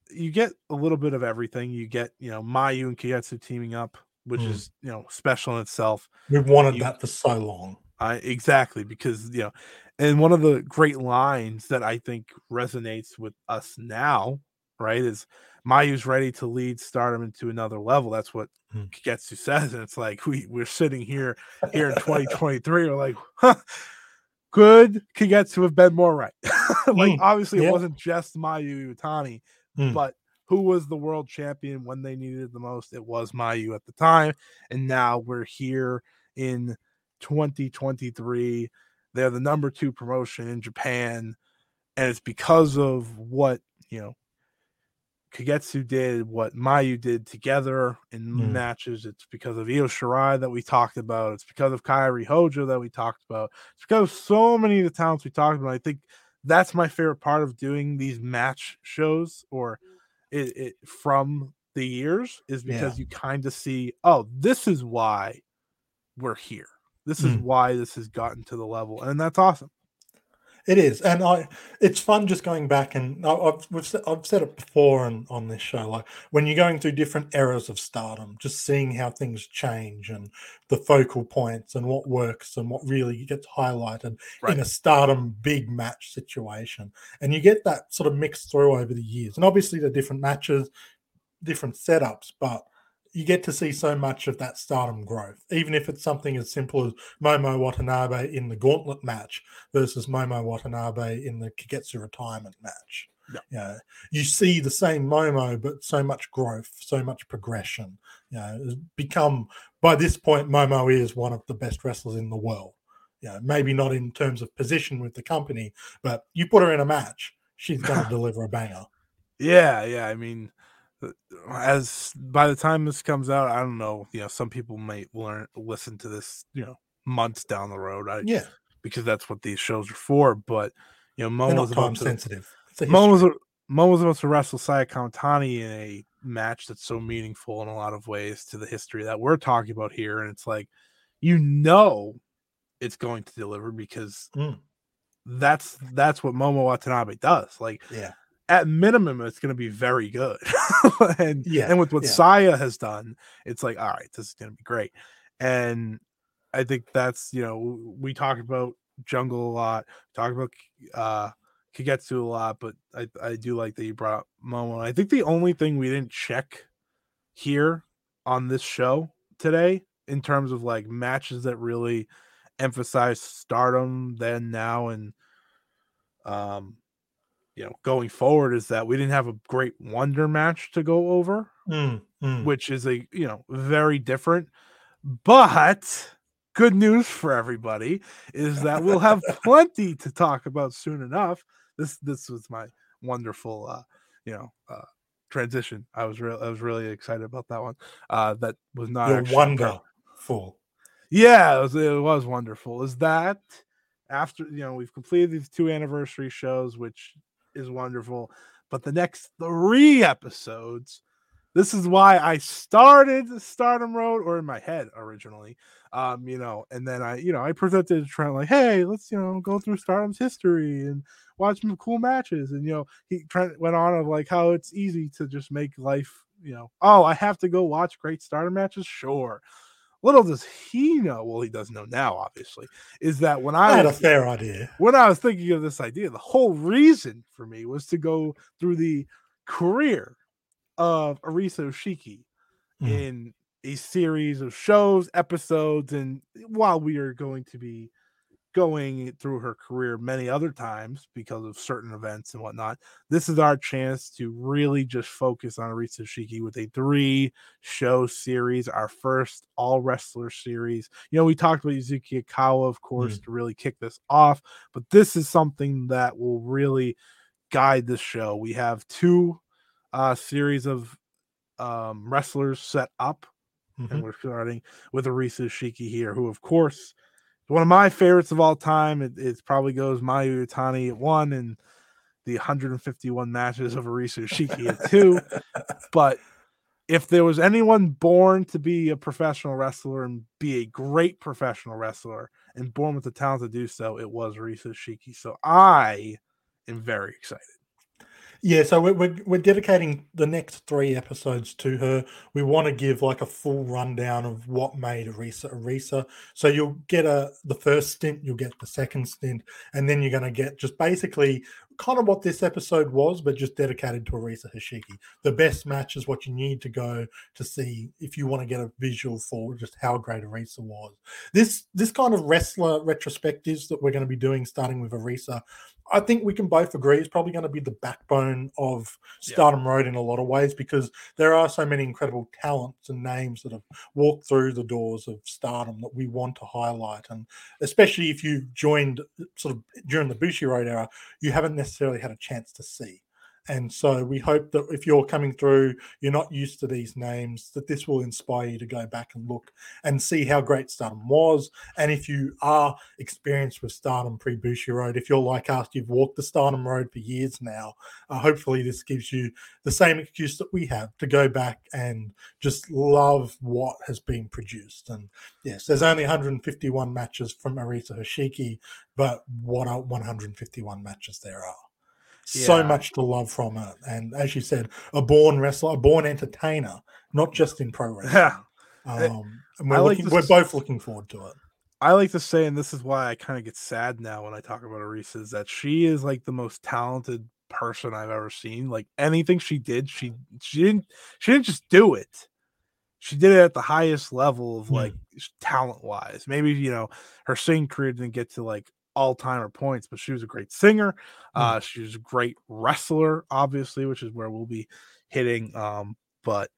you get a little bit of everything you get you know mayu and Kagetsu teaming up which Mm. is you know special in itself we've wanted You- that for so long. I exactly because you know, and one of the great lines that I think resonates with us now, right, is Mayu's ready to lead Stardom into another level. That's what. Kagetsu says, and it's like we we're sitting here here in 2023, we're like, huh, could Kagetsu have been more right? like Mm, obviously yeah. it wasn't just Mayu Iwatani, Mm. but who was the world champion when they needed it the most? It was Mayu at the time, and now we're here in 2023. They're the number two promotion in Japan, and it's because of what you know Kagetsu did, what Mayu did together in Mm. matches. It's because of Io Shirai that we talked about. It's because of Kairi Hojo that we talked about. It's because of so many of the talents we talked about. I think that's my favorite part of doing these match shows or it, it from the years is Yeah. because you kind of see, oh, this is why we're here. This is Mm. why this has gotten to the level, and that's awesome. It is, and I. It's fun just going back and I- I've we've, said- I've said it before on on this show. Like when you're going through different eras of stardom, just seeing how things change and the focal points and what works and what really gets highlighted Right. in a stardom big match situation, and you get that sort of mixed through over the years. And obviously, the different matches, different setups, but you get to see so much of that stardom growth, even if it's something as simple as Momo Watanabe in the gauntlet match versus Momo Watanabe in the Kagetsu retirement match. Yeah. Yeah. You see the same Momo, but so much growth, so much progression. You know, become by this point, Momo is one of the best wrestlers in the world. You know, maybe not in terms of position with the company, but you put her in a match, she's going to deliver a banger. Yeah, yeah. I mean, as by the time this comes out, I don't know. You know, some people might learn listen to this. You know, months down the road. I, Yeah, because that's what these shows are for. But you know, they're Momo's not time about to sensitive. A Momo's history. Momo's about to wrestle Saya Kamitani in a match that's so meaningful in a lot of ways to the history that we're talking about here. And it's like, you know, it's going to deliver because Mm. that's that's what Momo Watanabe does. Like Yeah. At minimum, it's going to be very good. and Yeah, and with what yeah. Saya has done, it's like, all right, this is going to be great. And I think that's you know we talk about Jungle a lot, talk about uh Kagetsu a lot, but I I do like that you brought up Momo. I think the only thing we didn't check here on this show today in terms of like matches that really emphasize stardom then now and um you know going forward is that we didn't have a great wonder match to go over Mm, mm. which is a you know very different but good news for everybody is that we'll have plenty to talk about soon enough this this was my wonderful uh you know uh transition i was real i was really excited about that one uh that was not actually wonderful. yeah, it was, it was wonderful. Is that after you know we've completed these two anniversary shows, which is wonderful, but the next three episodes, this is why I started Stardom Road, or in my head originally, um, you know, and then I, you know, I presented to Trent like, hey, let's you know go through Stardom's history and watch some cool matches, and you know, he Trent went on of like how it's easy to just make life, you know, oh, I have to go watch great Stardom matches, sure. Little does he know, well, he does know now, obviously, is that when I I had a was fair idea. when I was thinking of this idea, the whole reason for me was to go through the career of Arisa Hoshiki Mm. in a series of shows, episodes, and while we are going to be going through her career many other times because of certain events and whatnot, this is our chance to really just focus on Arisa Hoshiki with a three show series, our first all wrestler series. You know, we talked about Yuzuki Aikawa, of course, to really kick this off, but this is something that will really guide the show. We have two uh series of um wrestlers set up Mhm. and we're starting with Arisa Hoshiki here, who of course one of my favorites of all time. It, it probably goes Mayu Iwatani at one and the 151 matches of Arisa Hoshiki at two. But if there was anyone born to be a professional wrestler and be a great professional wrestler and born with the talent to do so, it was Arisa Hoshiki. So I am very excited. Yeah, so we're, we're, we're dedicating the next three episodes to her. We want to give like a full rundown of what made Arisa Arisa. So you'll get a the first stint, you'll get the second stint, and then you're going to get just basically kind of what this episode was, but just dedicated to Arisa Hoshiki. The best match is what you need to go to see if you want to get a visual for just how great Arisa was. This this kind of wrestler retrospectives that we're going to be doing, starting with Arisa, I think we can both agree is probably going to be the backbone of Yeah. Stardom Road in a lot of ways because there are so many incredible talents and names that have walked through the doors of Stardom that we want to highlight. And especially if you joined uh, sort of during the Bushiroad era, you haven't necessarily had a chance to see. And so we hope that if you're coming through, you're not used to these names, that this will inspire you to go back and look and see how great Stardom was. And if you are experienced with Stardom pre Bushiroad, if you're like us, you've walked the Stardom Road for years now, uh, hopefully this gives you the same excuse that we have to go back and just love what has been produced. And yes, there's only 151 matches from Arisa Hoshiki, but what are 151 matches there are? So much to love from it. And as you said, a born wrestler, a born entertainer, not just in pro wrestling. Yeah. Um, and we're, like looking, we're both looking forward to it. I like to say, and this is why I kind of get sad now when I talk about Arisa, is that she is like the most talented person I've ever seen. Like anything she did, she she didn't she didn't just do it. She did it at the highest level of Hmm. like talent wise. Maybe you know her singing career didn't get to like all timer points, but she was a great singer. Hmm. Uh, she was a great wrestler, obviously, which is where we'll be hitting. Um, but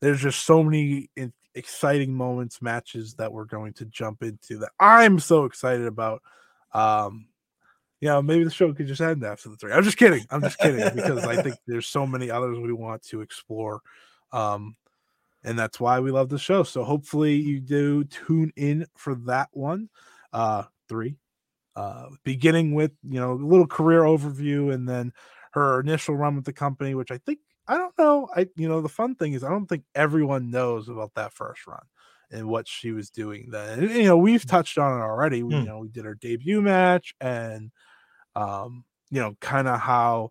there's just so many in- exciting moments, matches that we're going to jump into that I'm so excited about. Um, you know, maybe the show could just end after the three. I'm just kidding. I'm just kidding because I think there's so many others we want to explore. Um, and that's why we love the show. So hopefully you do tune in for that one. Uh, three. Uh, beginning with you know a little career overview and then her initial run with the company, which I think I don't know. I you know the fun thing is I don't think everyone knows about that first run and what she was doing then. And, you know, we've touched on it already. We, You Hmm. know, we did our debut match and um, you know, kind of how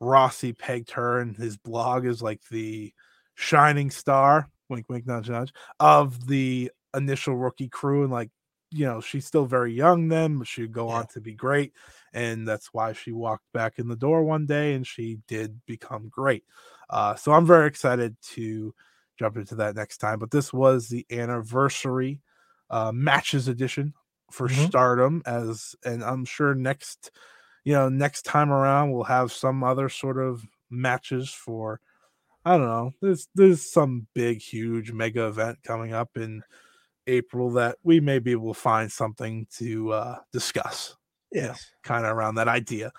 Rossy pegged her and his blog is like the shining star, wink wink nudge nudge, of the initial rookie crew and like you know she's still very young then but she'd go Yeah. on to be great and that's why she walked back in the door one day and she did become great uh, so i'm very excited to jump into that next time but this was the anniversary uh, matches edition for Mhm. stardom as and i'm sure next you know next time around we'll have some other sort of matches for i don't know there's there's some big huge mega event coming up in april that we maybe will find something to uh discuss Yes. kind of around that idea.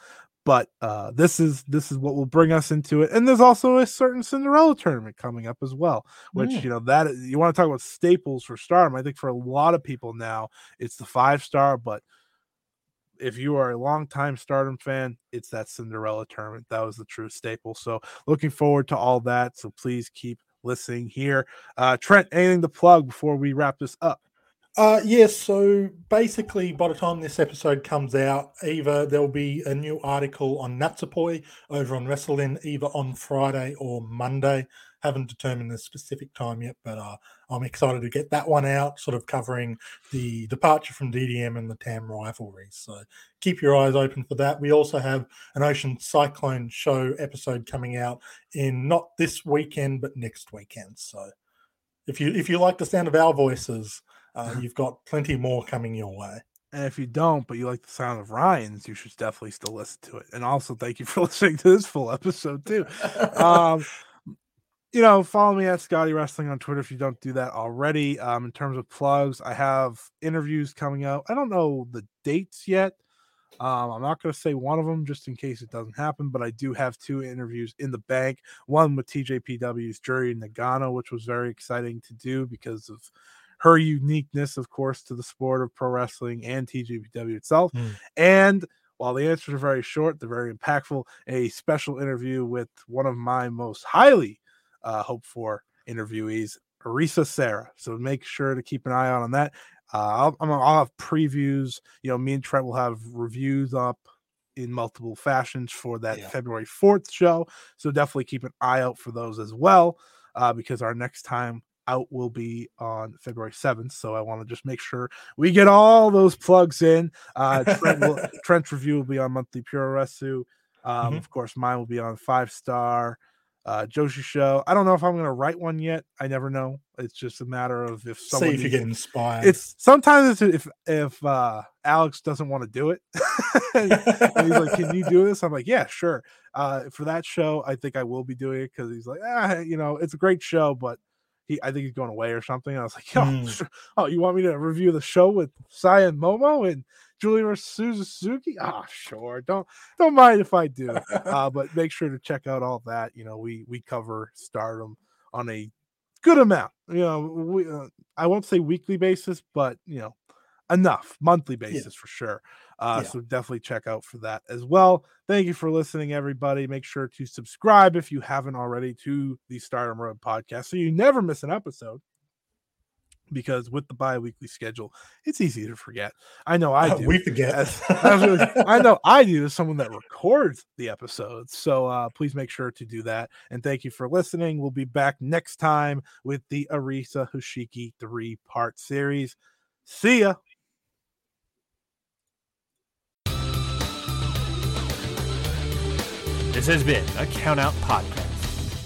But uh this is this is what will bring us into it. And there's also a certain cinderella tournament coming up as well which Mm. you know that you want to talk about staples for stardom. I think for a lot of people now it's the five star but if you are a longtime stardom fan it's that cinderella tournament. That was the true staple. So looking forward to all that. So please keep listening here uh trent anything to plug before we wrap this up Uh, yes. So basically, by the time this episode comes out, either there'll be a new article on Natsupoi over on Wrestling, either on Friday or Monday. Haven't determined the specific time yet, but uh, I'm excited to get that one out, sort of covering the departure from DDM and the TAM rivalry. So keep your eyes open for that. We also have an Ocean Cyclone show episode coming out in not this weekend, but next weekend. So if you if you like the sound of our voices, uh, you've got plenty more coming your way. And if you don't, but you like the sound of Ryan's, you should definitely still listen to it. And also, thank you for listening to this full episode too. Um, you know, follow me at Scotty Wrestling on Twitter if you don't do that already. Um, in terms of plugs, I have interviews coming out. I don't know the dates yet. Um, I'm not going to say one of them just in case it doesn't happen, but I do have two interviews in the bank. One with TJPW's Juria Nagano, which was very exciting to do because of her uniqueness, of course, to the sport of pro wrestling and TJPW itself. Hmm. And while the answers are very short, they're very impactful. A special interview with one of my most highly uh, hoped for interviewees, Arisa Sarah. So make sure to keep an eye out on that. Uh, I'll, I'm- I'll have previews. You know, me and Trent will have reviews up in multiple fashions for that Yeah. February 4th show. So definitely keep an eye out for those as well, uh, because our next time out will be on February 7th. So I want to just make sure we get all those plugs in. Uh, Trent will, Trent's review will be on Monthly Puroresu. Um, Mhm. Of course, mine will be on Five Star. Uh, Joshi Show. I don't know if I'm going to write one yet. I never know. It's just a matter of if someone See if you get inspired. it's sometimes it's if if uh Alex doesn't want to do it and he's like, Can you do this? I'm like, Yeah, sure. Uh for that show, I think I will be doing it because he's like, ah, you know, it's a great show, but he I think he's going away or something. I was like, Oh, Mm. oh, you want me to review the show with Saya and Momo and Giulia Suzuki? Ah, sure. Don't don't mind if I do. Uh, but make sure to check out all that. You know, we we cover stardom on a good amount. You know, we uh, I won't say weekly basis, but you know, enough monthly basis for sure. Uh, Yeah. So definitely check out for that as well. Thank you for listening, everybody. Make sure to subscribe if you haven't already to the Stardom Road podcast, so you never miss an episode. Because with the bi-weekly schedule, it's easy to forget. I know I do. we forget. As- as really- I know I do as someone that records the episodes. So uh, please make sure to do that. And thank you for listening. We'll be back next time with the Arisa Hoshiki three part series. See ya. This has been a Count Out Podcast.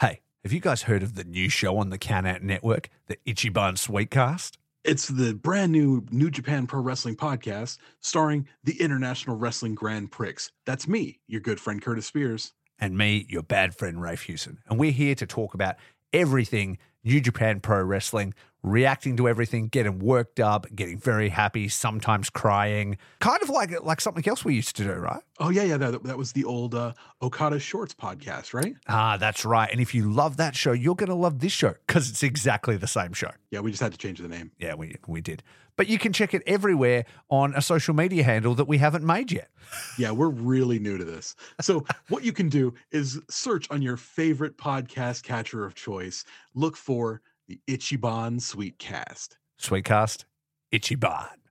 Hey, have you guys heard of the new show on the Count Out Network, the Ichiban Sweetcast? It's the brand new New Japan Pro Wrestling podcast starring the International Wrestling Grand Prix. That's me, your good friend Curtis Spears. And me, your bad friend Rafe Hewson. And we're here to talk about everything New Japan Pro Wrestling reacting to everything, getting worked up, getting very happy, sometimes crying. Kind of like like something else we used to do, right? Oh yeah, yeah. That, that was the old uh, Okada Shorts podcast, right? Ah, that's right. And if you love that show, you're going to love this show because it's exactly the same show. Yeah, we just had to change the name. Yeah, we we did. But you can check it everywhere on a social media handle that we haven't made yet. Yeah, we're really new to this. So what you can do is search on your favorite podcast catcher of choice. Look for the Ichiban Sweetcast. Sweetcast, Ichiban.